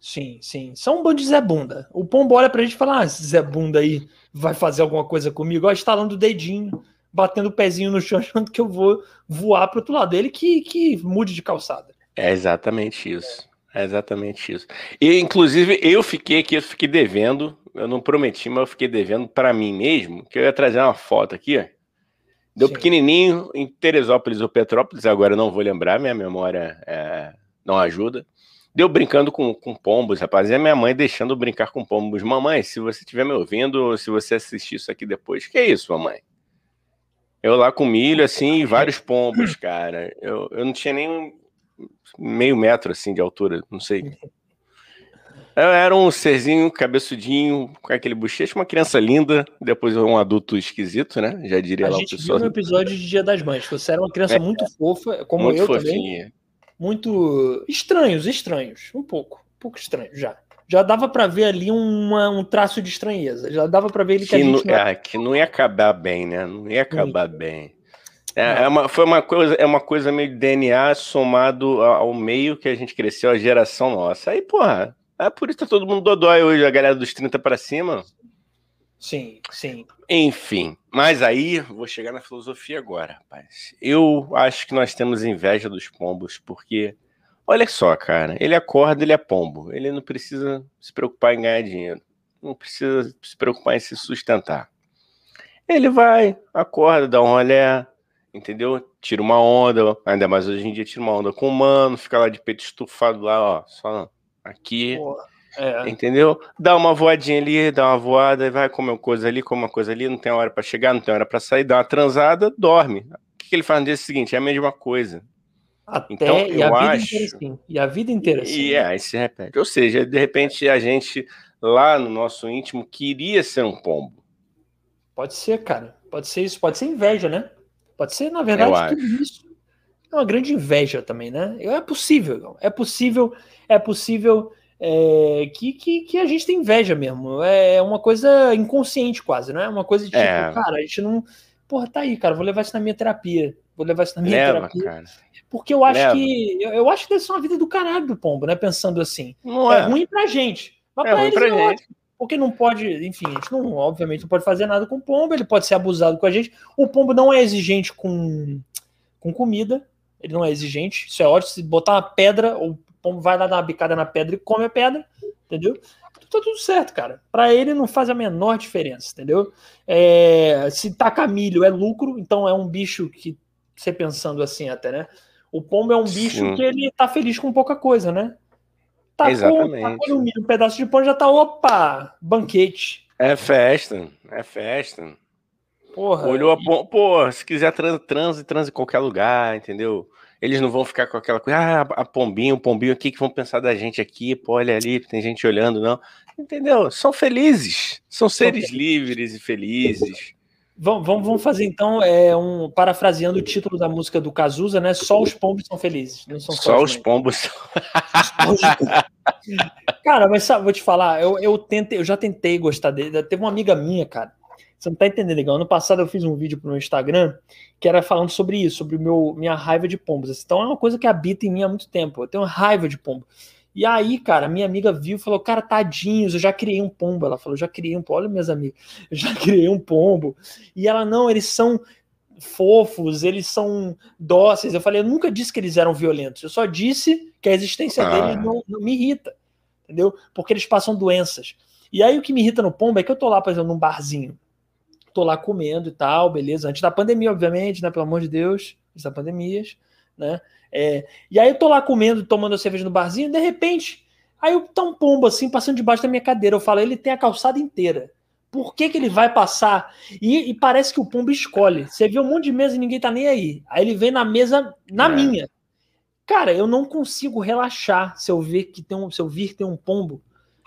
Sim, sim. São um bando de Zé Bunda. O pombo olha pra gente e fala: ah, esse Zé Bunda aí vai fazer alguma coisa comigo, ó, estalando o dedinho, batendo o pezinho no chão, achando que eu vou voar pro outro lado dele, que, que mude de calçada. É exatamente isso. É exatamente isso. E, inclusive, eu fiquei aqui, eu fiquei devendo, eu não prometi, mas eu fiquei devendo para mim mesmo, que eu ia trazer uma foto aqui, ó. Deu Sim. pequenininho em Teresópolis ou Petrópolis, agora não vou lembrar, minha memória é, não ajuda. Deu brincando com, com pombos, rapaz. E a minha mãe deixando eu brincar com pombos. Mamãe, se você estiver me ouvindo, se você assistir isso aqui depois, que é isso, mamãe? Eu lá com milho, assim, e vários pombos, cara. Eu, eu não tinha nem meio metro, assim, de altura, não sei. Eu era um serzinho cabeçudinho, com aquele bochecho, uma criança linda, depois um adulto esquisito, né? Já diria A lá o gente viu pessoal. no episódio de Dia das Mães. Você era uma criança muito fofa, como Muito eu também. fofinha. Muito estranhos, estranhos. Um pouco. Um pouco estranhos já. Já dava pra ver ali uma- um traço de estranheza. Já dava pra ver ele que, Que, a não, gente não é, que não ia acabar bem, né? Não ia acabar bem. É, é uma, foi uma coisa, é uma coisa meio DNA somado ao meio que a gente cresceu, a geração nossa. Aí, porra, é por isso que tá todo mundo dodói hoje, a galera dos 30 pra cima. Sim, sim. Enfim, mas aí vou chegar na filosofia agora, rapaz. Eu acho que nós temos inveja dos pombos, porque olha só, cara, ele acorda, ele é pombo, ele não precisa se preocupar em ganhar dinheiro, não precisa se preocupar em se sustentar. Ele vai, acorda, dá um rolé, entendeu? Tira uma onda, ainda mais hoje em dia tira uma onda com o mano, fica lá de peito estufado lá, ó, só aqui. Porra. É, Entendeu? Dá uma voadinha ali, dá uma voada, vai comer uma coisa ali, come uma coisa ali, não tem hora pra chegar, não tem hora pra sair, dá uma transada, dorme. O que, que ele faz no dia seguinte? É a mesma coisa. até Então, e a eu vida acho- inteira sim. E a vida inteira sim. E é, aí se repete. Ou seja, de repente a gente, lá no nosso íntimo, queria ser um pombo. Pode ser, cara. Pode ser isso. Pode ser inveja, né? Pode ser, na verdade, Eu tudo isso. É uma grande inveja também, né? É possível, é possível, é possível é, que, que, que, a gente tem inveja mesmo. É uma coisa inconsciente quase, né? Uma coisa de tipo, é. cara, a gente não. Porra, tá aí, cara, vou levar isso na minha terapia. Vou levar isso na minha Leva, terapia. Cara. Porque eu acho Leva. que. Eu, eu, acho que deve ser uma vida do caralho do pombo, né? Pensando assim. Não é, é ruim pra gente. Mas é pra eles pra é gente. ótimo. Porque não pode, enfim, a gente não, obviamente, não pode fazer nada com o pombo, ele pode ser abusado com a gente. O pombo não é exigente com, com comida, ele não é exigente. Isso é ótimo. Se botar uma pedra, o pombo vai lá dar uma bicada na pedra e come a pedra, entendeu? Tá tudo certo, cara. Para ele não faz a menor diferença, entendeu? É, se tacar milho é lucro, então é um bicho que, você pensando assim até, né? O pombo é um bicho Sim. que ele tá feliz com pouca coisa, né? Tacou, Exatamente. tacou no milho, um pedaço de pão já tá, opa, banquete. É festa, é festa. Porra. Olhou a pom... Pô, se quiser trans, transe, transe em qualquer lugar, entendeu? Eles não vão ficar com aquela coisa, ah, a pombinho, o pombinho aqui que vão pensar da gente aqui, pô, olha ali, tem gente olhando, não. Entendeu? São felizes, são seres okay. livres e felizes. Vamos, vamos, vamos fazer então é, um parafraseando o título da música do Cazuza, né? Só os pombos são felizes, não são só, só os pombos. cara, mas sabe, vou te falar, eu, eu tentei, eu já tentei gostar dele. Teve uma amiga minha, cara. Você não tá entendendo legal. Ano passado eu fiz um vídeo pro meu Instagram que era falando sobre isso, sobre meu minha raiva de pombos. Então é uma coisa que habita em mim há muito tempo. Eu tenho raiva de pombo. E aí, cara, minha amiga viu e falou: Cara, tadinhos, eu já criei um pombo. Ela falou: Já criei um pombo. Olha, minhas amigas, eu já criei um pombo. E ela: Não, eles são fofos, eles são dóceis. Eu falei: Eu nunca disse que eles eram violentos. Eu só disse que a existência ah. deles não, não, me irrita, entendeu? Porque eles passam doenças. E aí, o que me irrita no pombo é que eu tô lá, por exemplo, num barzinho. Tô lá comendo e tal, beleza. Antes da pandemia, obviamente, né? Pelo amor de Deus, antes da pandemia, né? É, e aí eu tô lá comendo, tomando a cerveja no barzinho, de repente, aí tá um pombo assim, passando debaixo da minha cadeira. Eu falo, ele tem a calçada inteira. Por que, que ele vai passar? E, e, parece que o pombo escolhe. Você vê um monte de mesa e ninguém tá nem aí. Aí ele vem na mesa, na é. minha. Cara, eu não consigo relaxar se eu ver que tem um, se eu vir que tem um pombo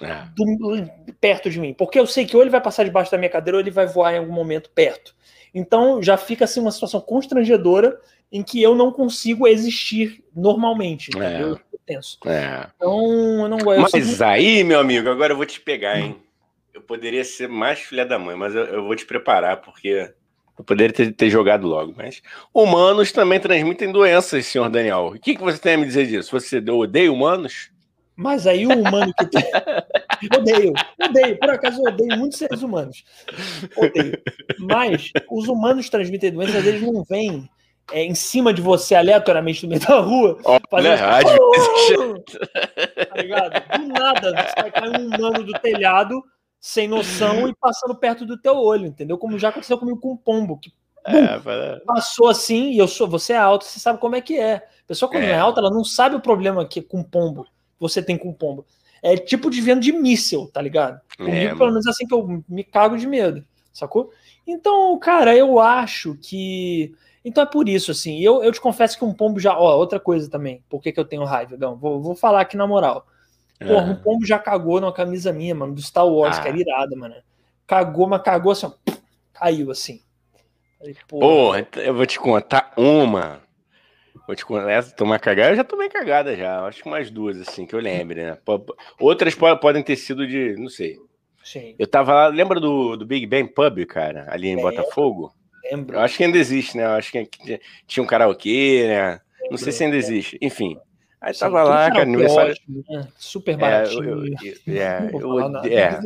é. do, perto de mim. Porque eu sei que ou ele vai passar debaixo da minha cadeira ou ele vai voar em algum momento perto. Então já fica assim uma situação constrangedora em que eu não consigo existir normalmente. É. Tenso. É. Então, eu não gosto. Mas aí, meu amigo, agora eu vou te pegar, hein? Eu poderia ser mais filha da mãe, mas eu, eu vou te preparar, porque eu poderia ter, ter, jogado logo. Mas humanos também transmitem doenças, senhor Daniel. O que, que você tem a me dizer disso? Você odeia humanos? Mas aí o humano que tem. odeio, odeio. Por acaso eu odeio muitos seres humanos. Odeio. Mas os humanos transmitem doenças, eles não vêm é, em cima de você aleatoriamente no meio da rua. Oh, fazendo oh! tá ligado? Do nada, você vai cair um humano do telhado sem noção e passando perto do teu olho, entendeu? Como já aconteceu comigo com o pombo, que é, passou assim, e eu sou, você é alto, você sabe como é que é. A pessoa quando é, é alta, ela não sabe o problema que com pombo você tem com pombo. É tipo de vento de míssil, tá ligado? Comigo, é, pelo menos assim que eu me cago de medo, sacou? Então, cara, eu acho que então é por isso, assim. Eu, eu te confesso que um pombo já. Ó, outra coisa também. Por que, que eu tenho raiva, Gão? Vou, vou falar aqui na moral. Porra, um pombo já cagou numa camisa minha, mano, do Star Wars, ah. que era irada, mano. Cagou, mas cagou assim, ó, caiu assim. Falei, porra, então eu vou te contar uma. Vou te tomar cagada, eu já tomei cagada já. Acho que mais duas, assim, que eu lembre, né? Outras podem ter sido de, não sei. Sim. Eu tava lá, lembra do, do Big Bang Pub, cara, ali em é. Botafogo? Lembro. Eu acho que ainda existe, né? Eu acho que tinha um karaokê, né? Lembro, não sei se ainda existe. Enfim. Aí Sim, tava lá, cara, aniversário. Né? Super baratinho. É, é, eu, é,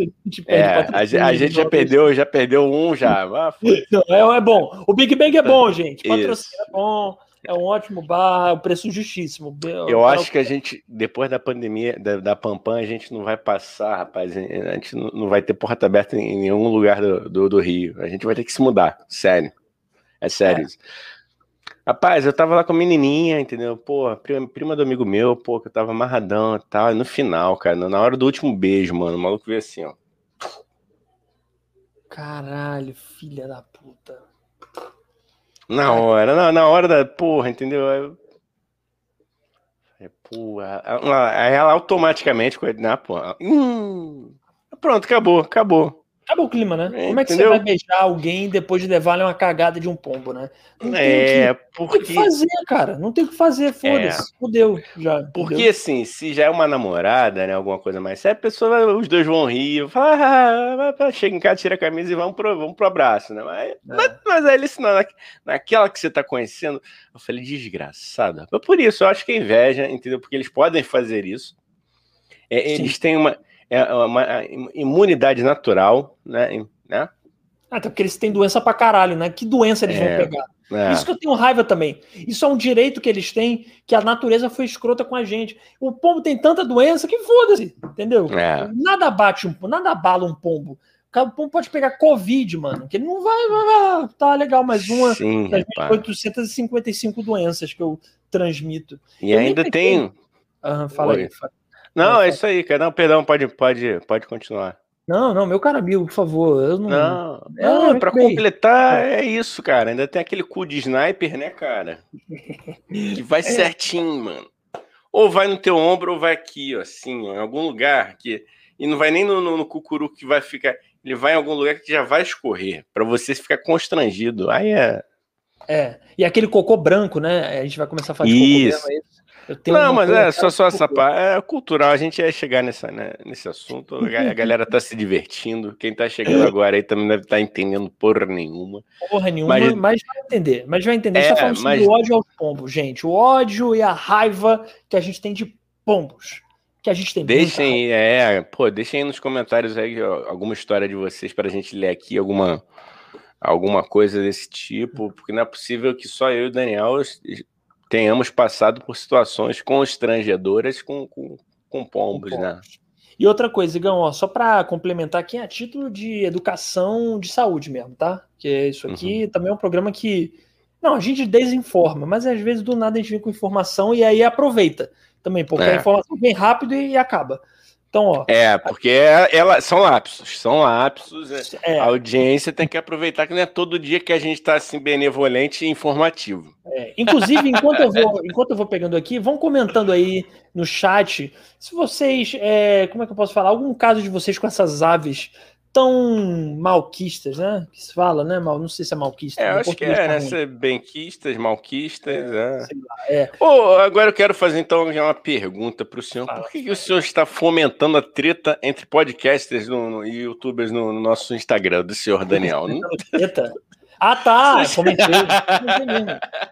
é, a, a, gente já perdeu, já perdeu um já. Ah, não, é, é bom. O Big Bang é bom, gente. Patrocínio é bom. É um ótimo bar, o preço justíssimo. Eu acho que a gente, depois da pandemia, da, da Pampam, a gente não vai passar, rapaz. A gente não vai ter porta aberta em nenhum lugar do, do, do Rio. A gente vai ter que se mudar, sério. É sério. É. Rapaz, eu tava lá com a menininha, entendeu? Pô, prima, prima do amigo meu, pô, que eu tava amarradão e tal. E no final, cara, na hora do último beijo, mano, o maluco veio assim, ó. Caralho, filha da puta. Na hora, na, na hora da. Porra, entendeu? É, porra. Aí ela automaticamente. Né, porra, hum, pronto, acabou, acabou. Acabou o clima, né? É, Como é que entendeu? você vai beijar alguém depois de levar uma cagada de um pombo, né? Não É, que- não tem o que porque. fazer, cara. Não tem o que fazer, foda-se. Fudeu já. Porque entendeu? assim, se já é uma namorada, né? Alguma coisa mais séria, a pessoa, os dois vão rir, fala, ah, vai- vai, chega em casa, tira a camisa e vamos pro, vamos pro abraço, né? Mas, mas, mas aí, ele, na, naquela que você tá conhecendo, eu falei, desgraçado. Mas por isso, eu acho que é inveja, entendeu? Porque eles podem fazer isso. É, eles têm uma, é, uma imunidade natural, né? né? Até porque eles têm doença pra caralho, né? Que doença eles É. vão pegar? É. Isso que eu tenho raiva também. Isso é um direito que eles têm, que a natureza foi escrota com a gente. O pombo tem tanta doença que foda-se, entendeu? É. Nada bate um pombo, nada abala um pombo. O pombo pode pegar Covid, mano, que ele não vai, vai, vai tá legal, mas uma Sim, das rapaz. 855 doenças que eu transmito. E eu ainda tem. Fala Oi. aí. fala. Não, é isso aí, cara. Não, perdão, pode, pode, pode continuar. Não, não, meu caro amigo, por favor. Eu não. Não, É, não, pra bem. completar, é isso, cara. Ainda tem aquele cu de sniper, né, cara? Que É. vai certinho, mano. Ou vai no teu ombro ou vai aqui, ó, assim, ó, em algum lugar que. E não vai nem no, no, no cucuru que vai ficar. Ele vai em algum lugar que já vai escorrer, pra você ficar constrangido. Aí é. É. E aquele cocô branco, né? A gente vai começar a falar de Isso. cocô mesmo, é isso? Não, mas coisa, é só, só essa parte. É cultural, a gente ia chegar nessa, né, nesse assunto. A ga- a galera tá se divertindo. Quem tá chegando agora aí também deve estar entendendo porra nenhuma. Porra nenhuma, Mas- mas, vai entender. Mas vai entender. a gente É, tá falando mas- sobre o ódio aos pombos, gente. O ódio e a raiva que a gente tem de pombos. Que a gente tem. Deixem, é, pô, deixem aí nos comentários aí ó, alguma história de vocês pra gente ler aqui, alguma, alguma coisa desse tipo, porque não é possível que só eu e o Daniel tenhamos passado por situações constrangedoras com, com, com pombos, né? E outra coisa, Igão, ó, só para complementar aqui, é a título de educação de saúde mesmo, tá? Que isso aqui Uhum. também é um programa que. Não, a gente desinforma, mas às vezes do nada a gente vem com informação e aí aproveita também, porque É. a informação vem rápido e acaba. Então, ó, É, porque é- ela, são lapsos, são lapsos. é. é, A audiência tem que aproveitar que não é todo dia que a gente tá assim benevolente e informativo. É, inclusive, enquanto eu, vou, enquanto eu vou pegando aqui, vão comentando aí no chat se vocês, é, como é que eu posso falar, algum caso de vocês com essas aves tão malquistas, né? Que se fala, né? Mal, não sei se é malquista. É, eu meu acho que é, tá né? Ser benquistas, malquistas, é. Sei lá, é. Ô, agora eu quero fazer então uma pergunta para o senhor. Fala. Por que, que o senhor está fomentando a treta entre podcasters no, no- e youtubers no, no nosso Instagram, do senhor Daniel? Não- Eita. Ah, tá. Fomentei.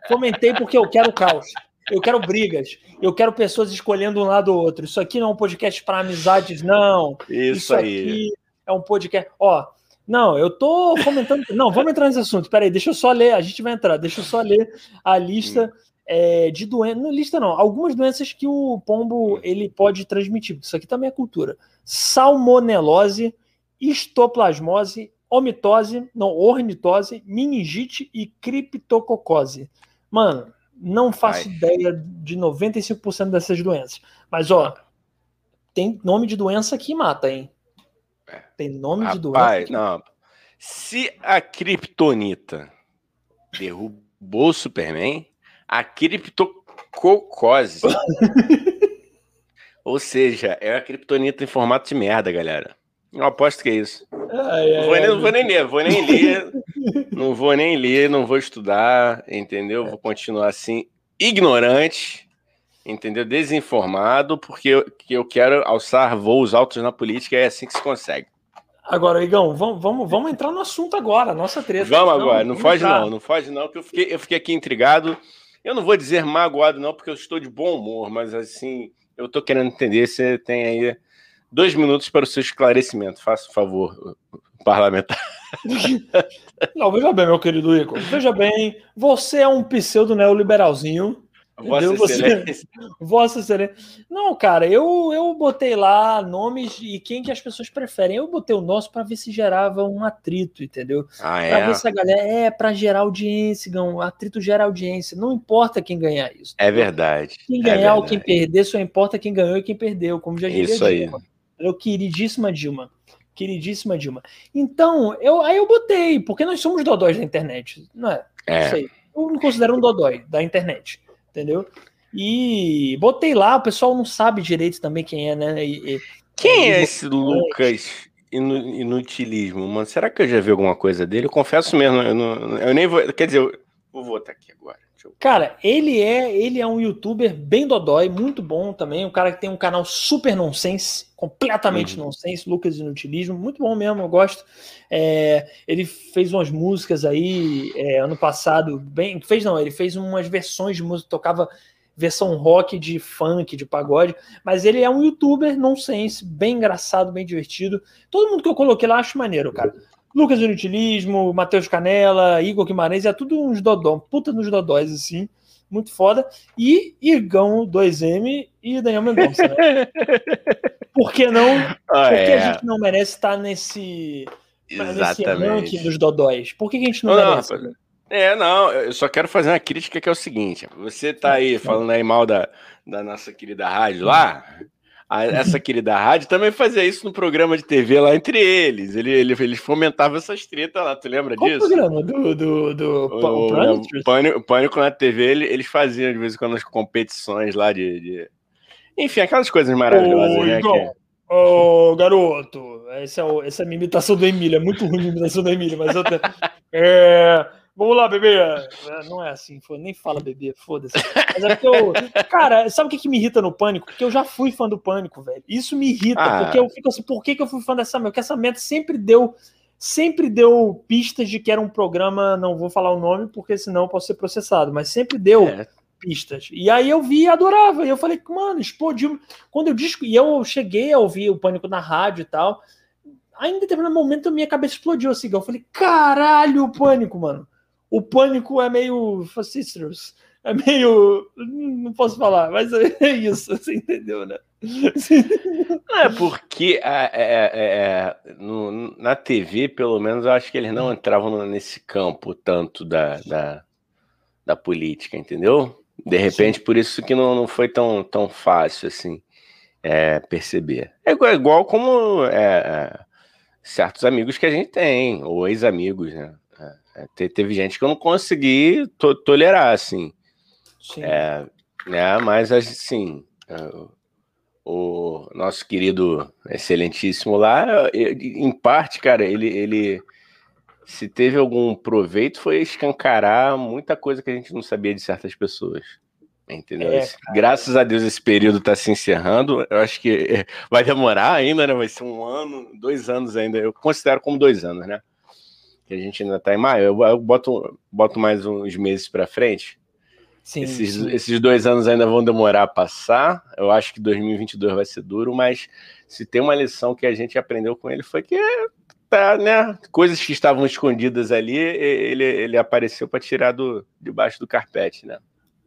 Fomentei porque eu quero caos. Eu quero brigas. Eu quero pessoas escolhendo um lado ou outro. Isso aqui não é um podcast para amizades, não. Isso, aí. aqui é um podcast. Ó, não, eu tô comentando. Não, vamos entrar nesse assunto. Peraí, deixa eu só ler. A gente vai entrar. Deixa eu só ler a lista é, de doenças. Não, lista não. Algumas doenças que o pombo ele pode transmitir. Isso aqui também é cultura: salmonelose, histoplasmose, omitose, não, ornitose, meningite e criptococose. Mano, não faço Ai. ideia de 95% dessas doenças. Mas, ó, tem nome de doença que mata, hein? É. Tem nome de doença. Rapaz, não. Se a Kryptonita derrubou o Superman, a criptococose. Ou seja, é a Kryptonita em formato de merda, galera. Eu aposto que é isso. Ai, Não ai, vou, nem, ai, não vou nem ler, vou nem ler. não vou nem ler, não vou estudar, entendeu? Vou continuar assim, ignorante, entendeu? Desinformado, porque eu, que eu quero alçar voos altos na política, é assim que se consegue. Agora, Igão, vamos, vamos, vamos entrar no assunto agora, nossa treta. Vamos agora, não vamos foge entrar. não, não foge não, que eu fiquei, eu fiquei aqui intrigado. Eu não vou dizer magoado não, porque eu estou de bom humor, mas assim, eu tô querendo entender, você tem aí dois minutos para o seu esclarecimento, faça o favor, parlamentar. Não, veja bem, meu querido Igor. Veja bem, você é um pseudo neoliberalzinho. Vossa Excelência. Vossa Excelência. Não, cara, eu, eu botei lá nomes e quem que as pessoas preferem. Eu botei o nosso para ver se gerava um atrito, entendeu? Ah, Pra é? ver se a galera. É, para gerar audiência, Igão. Atrito gera audiência. Não importa quem ganhar isso. É verdade. Quem é ganhar ou verdade. quem perder, só importa quem ganhou e quem perdeu, como já diria Isso aí. Dilma. Eu, queridíssima Dilma. Queridíssima Dilma. Então, eu, aí eu botei, porque nós somos dodóis da internet, não é? É. Isso aí. Eu me considero um dodói da internet, entendeu? E botei lá, o pessoal não sabe direito também quem é, né? E- e- Quem é esse Lucas? inu- inutilismo, mano. Será que eu já vi alguma coisa dele? Eu confesso mesmo, eu, não, eu nem vou. Quer dizer, eu vou votar aqui agora. Cara, ele é, ele é um youtuber bem dodói, muito bom também. Um cara que tem um canal super nonsense, completamente Uhum. nonsense, Lucas Inutilismo, muito bom mesmo, eu gosto. É, ele fez umas músicas aí é, ano passado, bem, fez não, ele fez umas versões de música, tocava versão rock de funk, de pagode, mas ele é um youtuber nonsense, bem engraçado, bem divertido. Todo mundo que eu coloquei lá acho maneiro, cara. Lucas Inutilismo, Matheus Canela, Igor Guimarães, é tudo uns dodó, puta nos dodóis, assim, muito foda. E Igão 2M e Daniel Mendonça, né? Por que não? Ah, Por que é, a gente não merece estar nesse, nesse ranking dos dodóis? Por que, que a gente não, Não, não, merece? rapaz. É, não, eu só quero fazer uma crítica que é o seguinte: você tá aí falando aí mal da, da nossa querida rádio lá. A- essa querida rádio também fazia isso no programa de TV lá entre eles. Ele, ele, eles fomentavam essas tretas lá, tu lembra Qual disso? programa? Do, do, do O, o- o Pânico, Pânico na TV, ele- eles faziam de vez em quando as competições lá de. de- Enfim, aquelas coisas maravilhosas, Ô, né? Que- Ô, garoto, essa é, essa é a minha imitação do Emílio. É muito ruim a imitação do Emílio, mas eu te- é, Vamos lá, bebê. É, Não é assim, nem fala bebê, foda-se. Mas é porque eu. Cara, sabe o que, que me irrita no pânico? Porque eu já fui fã do pânico, velho. Isso me irrita, Ah. porque eu fico assim, por que, que eu fui fã dessa merda? Porque essa merda sempre deu. Sempre deu pistas de que era um programa, não vou falar o nome, porque senão eu posso ser processado, mas sempre deu É, pistas. E aí eu vi e adorava. E eu falei, mano, explodiu. Quando eu disco, e eu cheguei a ouvir o Pânico na rádio e tal. Aí em determinado momento minha cabeça explodiu assim. Eu falei, caralho, o Pânico, mano. O Pânico é meio Sisters. É meio. Não posso falar, mas é isso, você entendeu, né? Não, é porque é, é, é, é, no- na TV, pelo menos, eu acho que eles não entravam nesse campo tanto da, da, da política, entendeu? De repente, por isso que não, não foi tão, tão fácil assim é, perceber. É igual, é como certos amigos que a gente tem, ou ex-amigos, né? É, é, te- teve gente que eu não consegui to- tolerar, assim. Sim. É, né? Mas assim, é, o nosso querido excelentíssimo lá, em parte, cara, ele, ele se teve algum proveito foi escancarar muita coisa que a gente não sabia de certas pessoas. Entendeu? É, Graças a Deus esse período está se encerrando. Eu acho que eh, vai demorar ainda, né? Vai ser um ano, dois anos ainda. Eu considero como dois anos, né? Que a gente ainda está em maio. Eu, eu boto, boto mais uns meses para frente. Sim, Esses, sim. esses dois anos ainda vão demorar a passar. Eu acho que 2022 vai ser duro, mas se tem uma lição que a gente aprendeu com ele foi que tá, né, coisas que estavam escondidas ali, ele, ele apareceu para tirar do debaixo do carpete, né?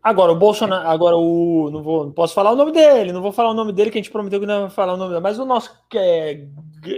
Agora, o Bolsonaro. Agora, o. Não, vou, não posso falar o nome dele, não vou falar o nome dele, que a gente prometeu que não vai falar o nome dele. Mas o nosso é,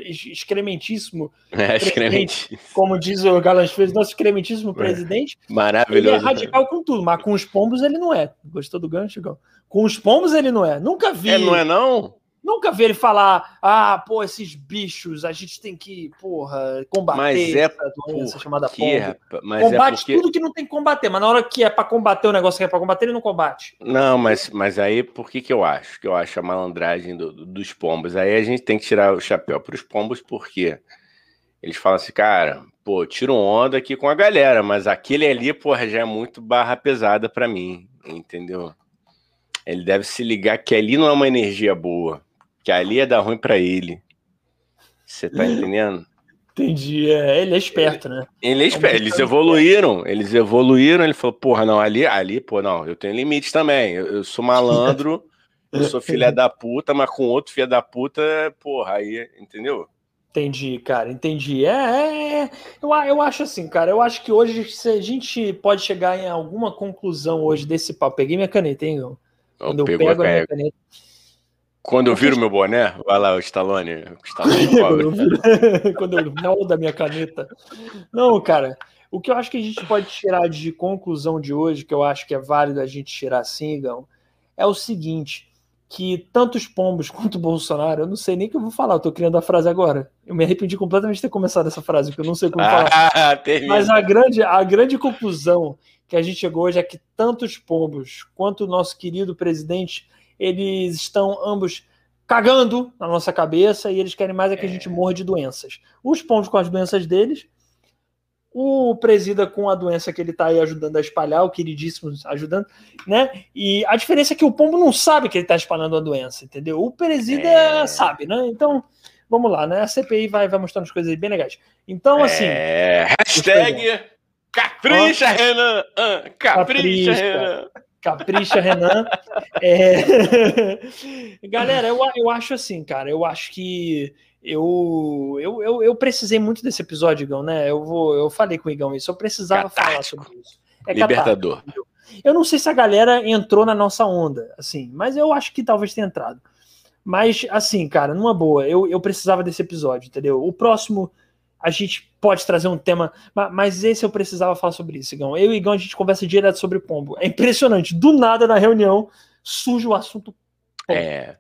excrementíssimo, É, extremamente como diz o Galãs Fez, nosso excrementíssimo presidente, ele é maravilhoso. radical com tudo, mas com os pombos ele não é. Gostou do gancho, Gal? Com os pombos ele não é. Nunca vi. É, não é não? Nunca vi ele falar, ah, pô, esses bichos, a gente tem que, porra, combater Mas é essa doença chamada rapaz, mas Combate é porque... tudo que não tem que combater, mas na hora que é pra combater o negócio que é pra combater, ele não combate. Não, mas, mas aí por que, que eu acho? Que eu acho a malandragem do- do- dos pombos. Aí a gente tem que tirar o chapéu para os pombos, porque eles falam assim, cara, pô, tiro onda aqui com a galera, mas aquele ali, porra, já é muito barra pesada para mim, entendeu? Ele deve se ligar que ali não é uma energia boa, que ali ia dar ruim para ele. Você tá entendendo? Entendi. É, ele é esperto, né? Ele é esperto, eles evoluíram, eles evoluíram, ele falou, porra, não, ali, ali, pô, não, eu tenho limites também, eu, eu sou malandro, eu sou filha da puta, mas com outro filha da puta, porra, aí, entendeu? Entendi, cara, entendi. É, é, é. Eu, eu acho assim, cara, eu acho que hoje se a gente pode chegar em alguma conclusão hoje desse papo. Peguei minha caneta, hein? Quando eu Pegou, pego a minha caneta. Quando eu viro meu boné, vai lá, o Stallone, o Stallone cobra. Quando eu rolo da minha caneta. Não, cara, o que eu acho que a gente pode tirar de conclusão de hoje, que eu acho que é válido a gente tirar assim, Gão, é o seguinte: que tanto os pombos quanto o Bolsonaro, eu não sei nem o que eu vou falar, eu tô criando a frase agora. Eu me arrependi completamente de ter começado essa frase, porque eu não sei como falar. Ah. Mas a grande, a grande conclusão que a gente chegou hoje é que tanto os pombos quanto o nosso querido presidente, eles estão ambos cagando na nossa cabeça e eles querem mais é que a gente morra de doenças. Os pombos com as doenças deles, o presida com a doença que ele tá aí ajudando a espalhar, o queridíssimo ajudando, né? E a diferença é que o pombo não sabe que ele tá espalhando a doença, entendeu? O presida É. sabe, né? Então, vamos lá, né? A CPI vai, vai mostrando as coisas aí bem legais. Então, assim, É, hashtag capricha, Renan. Ah, capricha, Capricha. Renan. Capricha, Renan. É... Galera, eu, eu acho assim, cara. Eu acho que eu, eu, eu, eu precisei muito desse episódio, Igão, né? Eu, vou, eu falei com o Igão isso. Eu precisava falar sobre isso. É catártico. Libertador. Eu não sei se a galera entrou na nossa onda, assim, mas eu acho que talvez tenha entrado. Mas, assim, cara, numa boa, eu, eu precisava desse episódio, entendeu? O próximo a gente pode trazer um tema, ma- mas esse eu precisava falar sobre isso, Igão. Eu e Igão a gente conversa direto sobre pombo. É impressionante, do nada na reunião surge o assunto. É.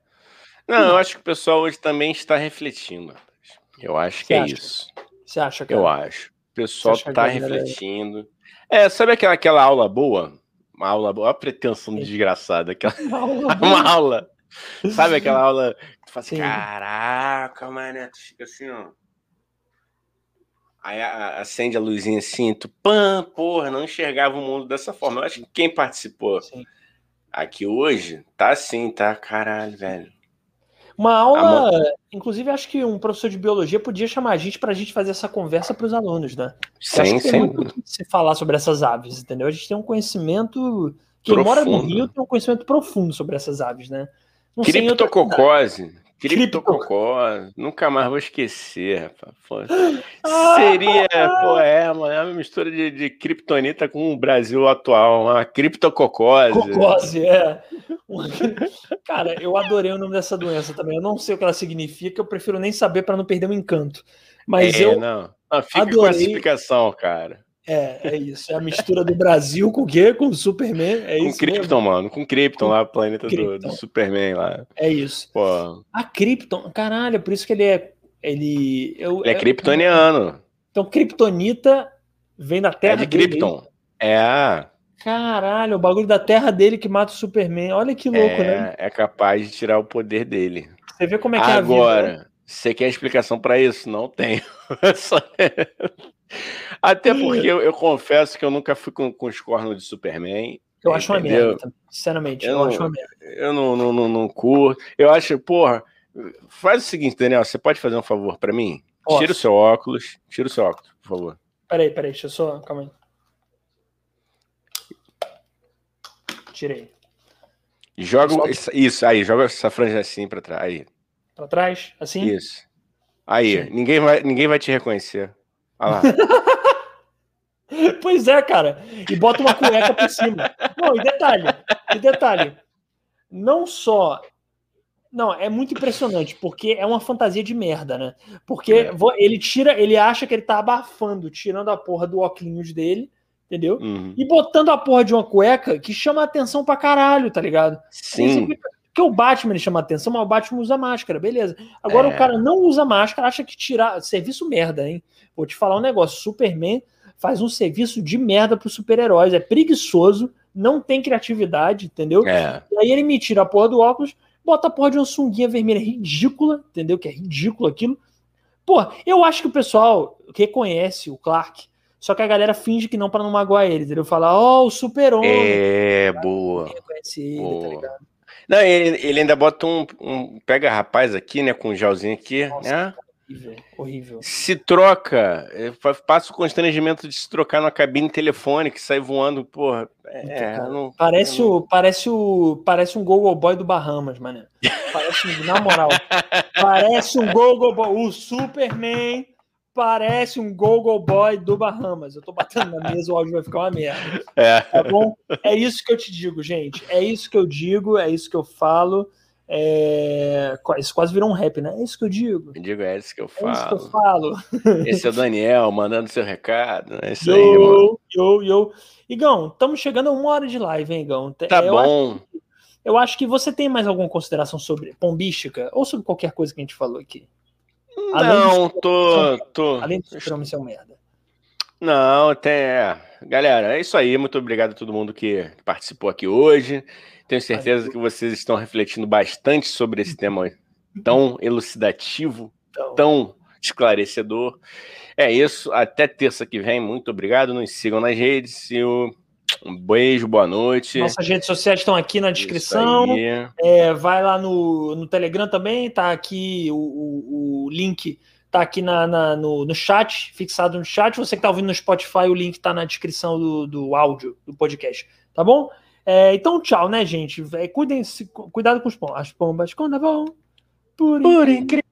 Não, eu acho que o pessoal hoje também está refletindo. Eu acho que Você é acha? isso. Você acha, cara? Eu acho. O pessoal está refletindo. É, sabe aquela, aquela aula boa? Uma aula boa, a pretensão desgraçada. Aquela, uma aula. Sabe aquela aula que tu fala assim, Sim. caraca, mané, tu fica assim, ó. Aí acende a luzinha assim, tu, pã, porra, não enxergava o mundo dessa forma. Eu acho que quem participou Sim. aqui hoje, tá assim, tá, caralho, velho. Uma aula, inclusive, acho que um professor de biologia podia chamar a gente para a gente fazer essa conversa para os alunos, né? Eu acho que tem sem. muito se falar sobre essas aves, entendeu? A gente tem um conhecimento. Quem mora no Profundo. Rio tem um conhecimento profundo sobre essas aves, né? Não. Criptococose. Cripto- Criptococose. Nunca mais vou esquecer, rapaz. Pô! Seria, pô, é, mano, é uma mistura de, de kryptonita com o Brasil atual, uma criptococose. Cocose, é. Cara, eu adorei o nome dessa doença também. Eu não sei o que ela significa, eu prefiro nem saber para não perder o encanto. Mas é, eu. não. Não, fica com essa adorei. explicação, cara. É, é isso. É a mistura do Brasil com o quê? Com o Superman. É com isso. Krypton, mesmo? mano. Com Krypton lá, planeta do, do Superman lá. É isso. Pô, A Krypton, caralho, é por isso que ele é. Ele, eu, ele é kryptoniano. Então, Kryptonita vem da É terra de dele. Krypton. É, Caralho, o bagulho da terra dele que mata o Superman. Olha que louco, né? é, é capaz de tirar o poder dele. Você vê como é que é a vida. né? Você quer explicação pra isso? Não tenho. Só- Até porque eu, eu confesso que eu nunca fui com, com os cornos de Superman. Eu acho uma entendeu? merda, sinceramente. Eu Eu, não- acho uma merda. Eu não, não, não, não curto. Eu acho, porra, faz o seguinte, Daniel, você pode fazer um favor pra mim? Posso. Tira o seu óculos, tira o seu óculos, por favor. Peraí, peraí, deixa eu só. Calma aí. Tirei. Joga isso, isso, aí, joga essa franja assim pra trás. Aí, Pra trás, assim. isso. Aí, Sim. ninguém vai, ninguém vai te reconhecer. Olha lá. Pois é, cara. E bota uma cueca por cima. Não, e detalhe, e detalhe. Não só. Não, é muito impressionante, porque é uma fantasia de merda, né? Porque É. ele tira, ele acha que ele tá abafando, tirando a porra do óculos dele, entendeu? Uhum. E botando a porra de uma cueca que chama atenção pra caralho, tá ligado? Sim. Porque o Batman ele chama atenção, mas o Batman usa máscara, beleza. Agora É. o cara não usa máscara, acha que tirar. Serviço merda, hein? Vou te falar um negócio: Superman faz um serviço de merda pros super-heróis. É preguiçoso, não tem criatividade, entendeu? É. E aí ele me tira a porra do óculos, bota a porra de uma sunguinha vermelha ridícula, entendeu? Que é ridículo aquilo. Pô, eu acho que o pessoal reconhece o Clark, só que a galera finge que não pra não magoar ele, entendeu? Fala, ó, o super-homem. É, boa. Reconhece ele, tá Boa. ligado? Não, ele, ele ainda bota um, um pega rapaz aqui, né, com um gelzinho aqui, Nossa. né? Horrível, horrível. Se troca, eh, passa o constrangimento de se trocar numa cabine telefônica e sair voando, porra. É, cara. não, Parece não- o, parece o, parece um Google Boy do Bahamas, mano. Parece, um- na moral, parece um Google Boy. O Superman parece um Google Boy do Bahamas. Eu tô batendo na mesa, o áudio vai ficar uma merda. É. Tá bom? É isso que eu te digo, gente. É isso que eu digo, é isso que eu falo. É... Isso quase virou um rap, né? É isso que eu digo. Eu digo, é isso que eu É isso que eu falo. falo. Esse é o Daniel mandando seu recado. É isso aí, mano. Yo, yo, yo. Igão, estamos chegando a uma hora de live, hein, Igão? Tá eu acho bom. Eu acho que você tem mais alguma consideração sobre pombística ou sobre qualquer coisa que a gente falou aqui. Além Não, tô. tô... Além do super-homem ser um merda. Não, tem. é. Galera, é isso aí. Muito obrigado a todo mundo que participou aqui hoje. Tenho certeza que vocês estão refletindo bastante sobre esse tema tão elucidativo, Então, tão esclarecedor. É isso. Até terça que vem. Muito obrigado. Nos sigam nas redes. E o- um beijo, boa noite. nossas redes sociais estão aqui na descrição. É, vai lá no, no Telegram também, tá aqui o, o, o link, tá aqui na, na- no, no chat, fixado no chat. Você que tá ouvindo no Spotify, o link tá na descrição do, do áudio do podcast, tá bom? É, então, tchau, né, gente? É, cuidem-se, cu- cuidado com os pom- as pombas quando vão. Por Por incrível incrível